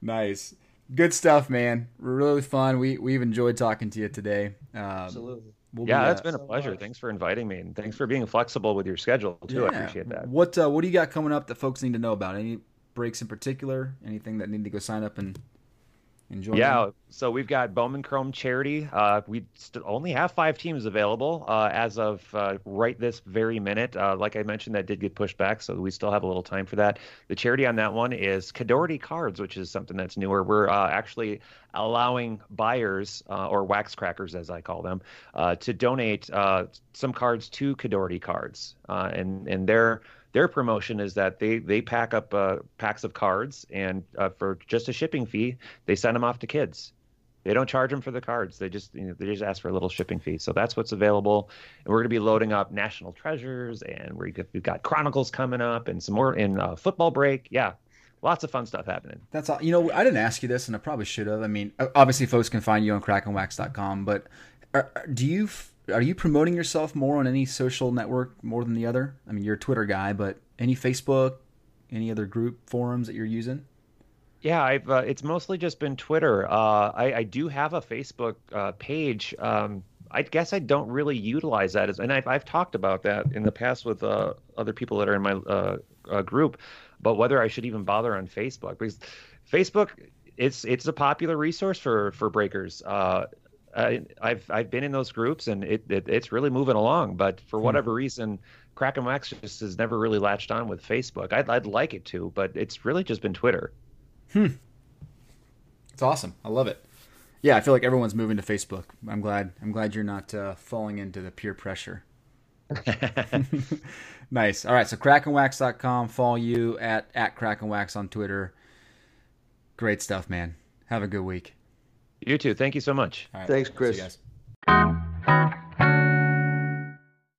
nice. Good stuff, man. Really fun. We we've enjoyed talking to you today. Um, Absolutely. We'll yeah, be, it's uh, been a pleasure. Much. Thanks for inviting me, and thanks for being flexible with your schedule too. Yeah. I appreciate that. What uh, What do you got coming up that folks need to know about? Any breaks in particular? Anything that need to go sign up and enjoy? Yeah, them? so we've got Bowman Chrome Charity. Uh, we st- only have five teams available uh, as of uh, right this very minute. Uh, like I mentioned, that did get pushed back, so we still have a little time for that. The charity on that one is Cadority Cards, which is something that's newer. We're uh, actually allowing buyers uh, or wax crackers, as I call them, to donate some cards to Cadority Cards, and and they're their promotion is that they they pack up uh, packs of cards and uh, for just a shipping fee they send them off to kids. They don't charge them for the cards. They just you know, they just ask for a little shipping fee. So that's what's available. And we're going to be loading up national treasures and we have got chronicles coming up and some more in uh, football break. Yeah lots of fun stuff happening. That's all you know i didn't ask you this and i probably should have. I mean obviously folks can find you on crackingwax.com but are, do you are you promoting yourself more on any social network more than the other? I mean, you're a Twitter guy, but any Facebook, any other group forums that you're using? Yeah, I've uh, it's mostly just been Twitter. Uh, I, I, do have a Facebook uh, page. Um, I guess I don't really utilize that as, and I've, I've talked about that in the past with uh, other people that are in my uh, uh, group, but whether I should even bother on Facebook because Facebook it's it's a popular resource for for breakers. I, have I've been in those groups and it, it, it's really moving along. But for hmm. whatever reason, Cracking Wax just has never really latched on with Facebook. I'd I'd like it to, but it's really just been Twitter. Hmm. It's awesome. I love it. Yeah, I feel like everyone's moving to Facebook. I'm glad. I'm glad you're not uh, falling into the peer pressure. nice. All right. So crackingwax.com. Follow you at at crackingwax on Twitter. Great stuff, man. Have a good week. You too. Thank you so much. Right. Thanks, Chris.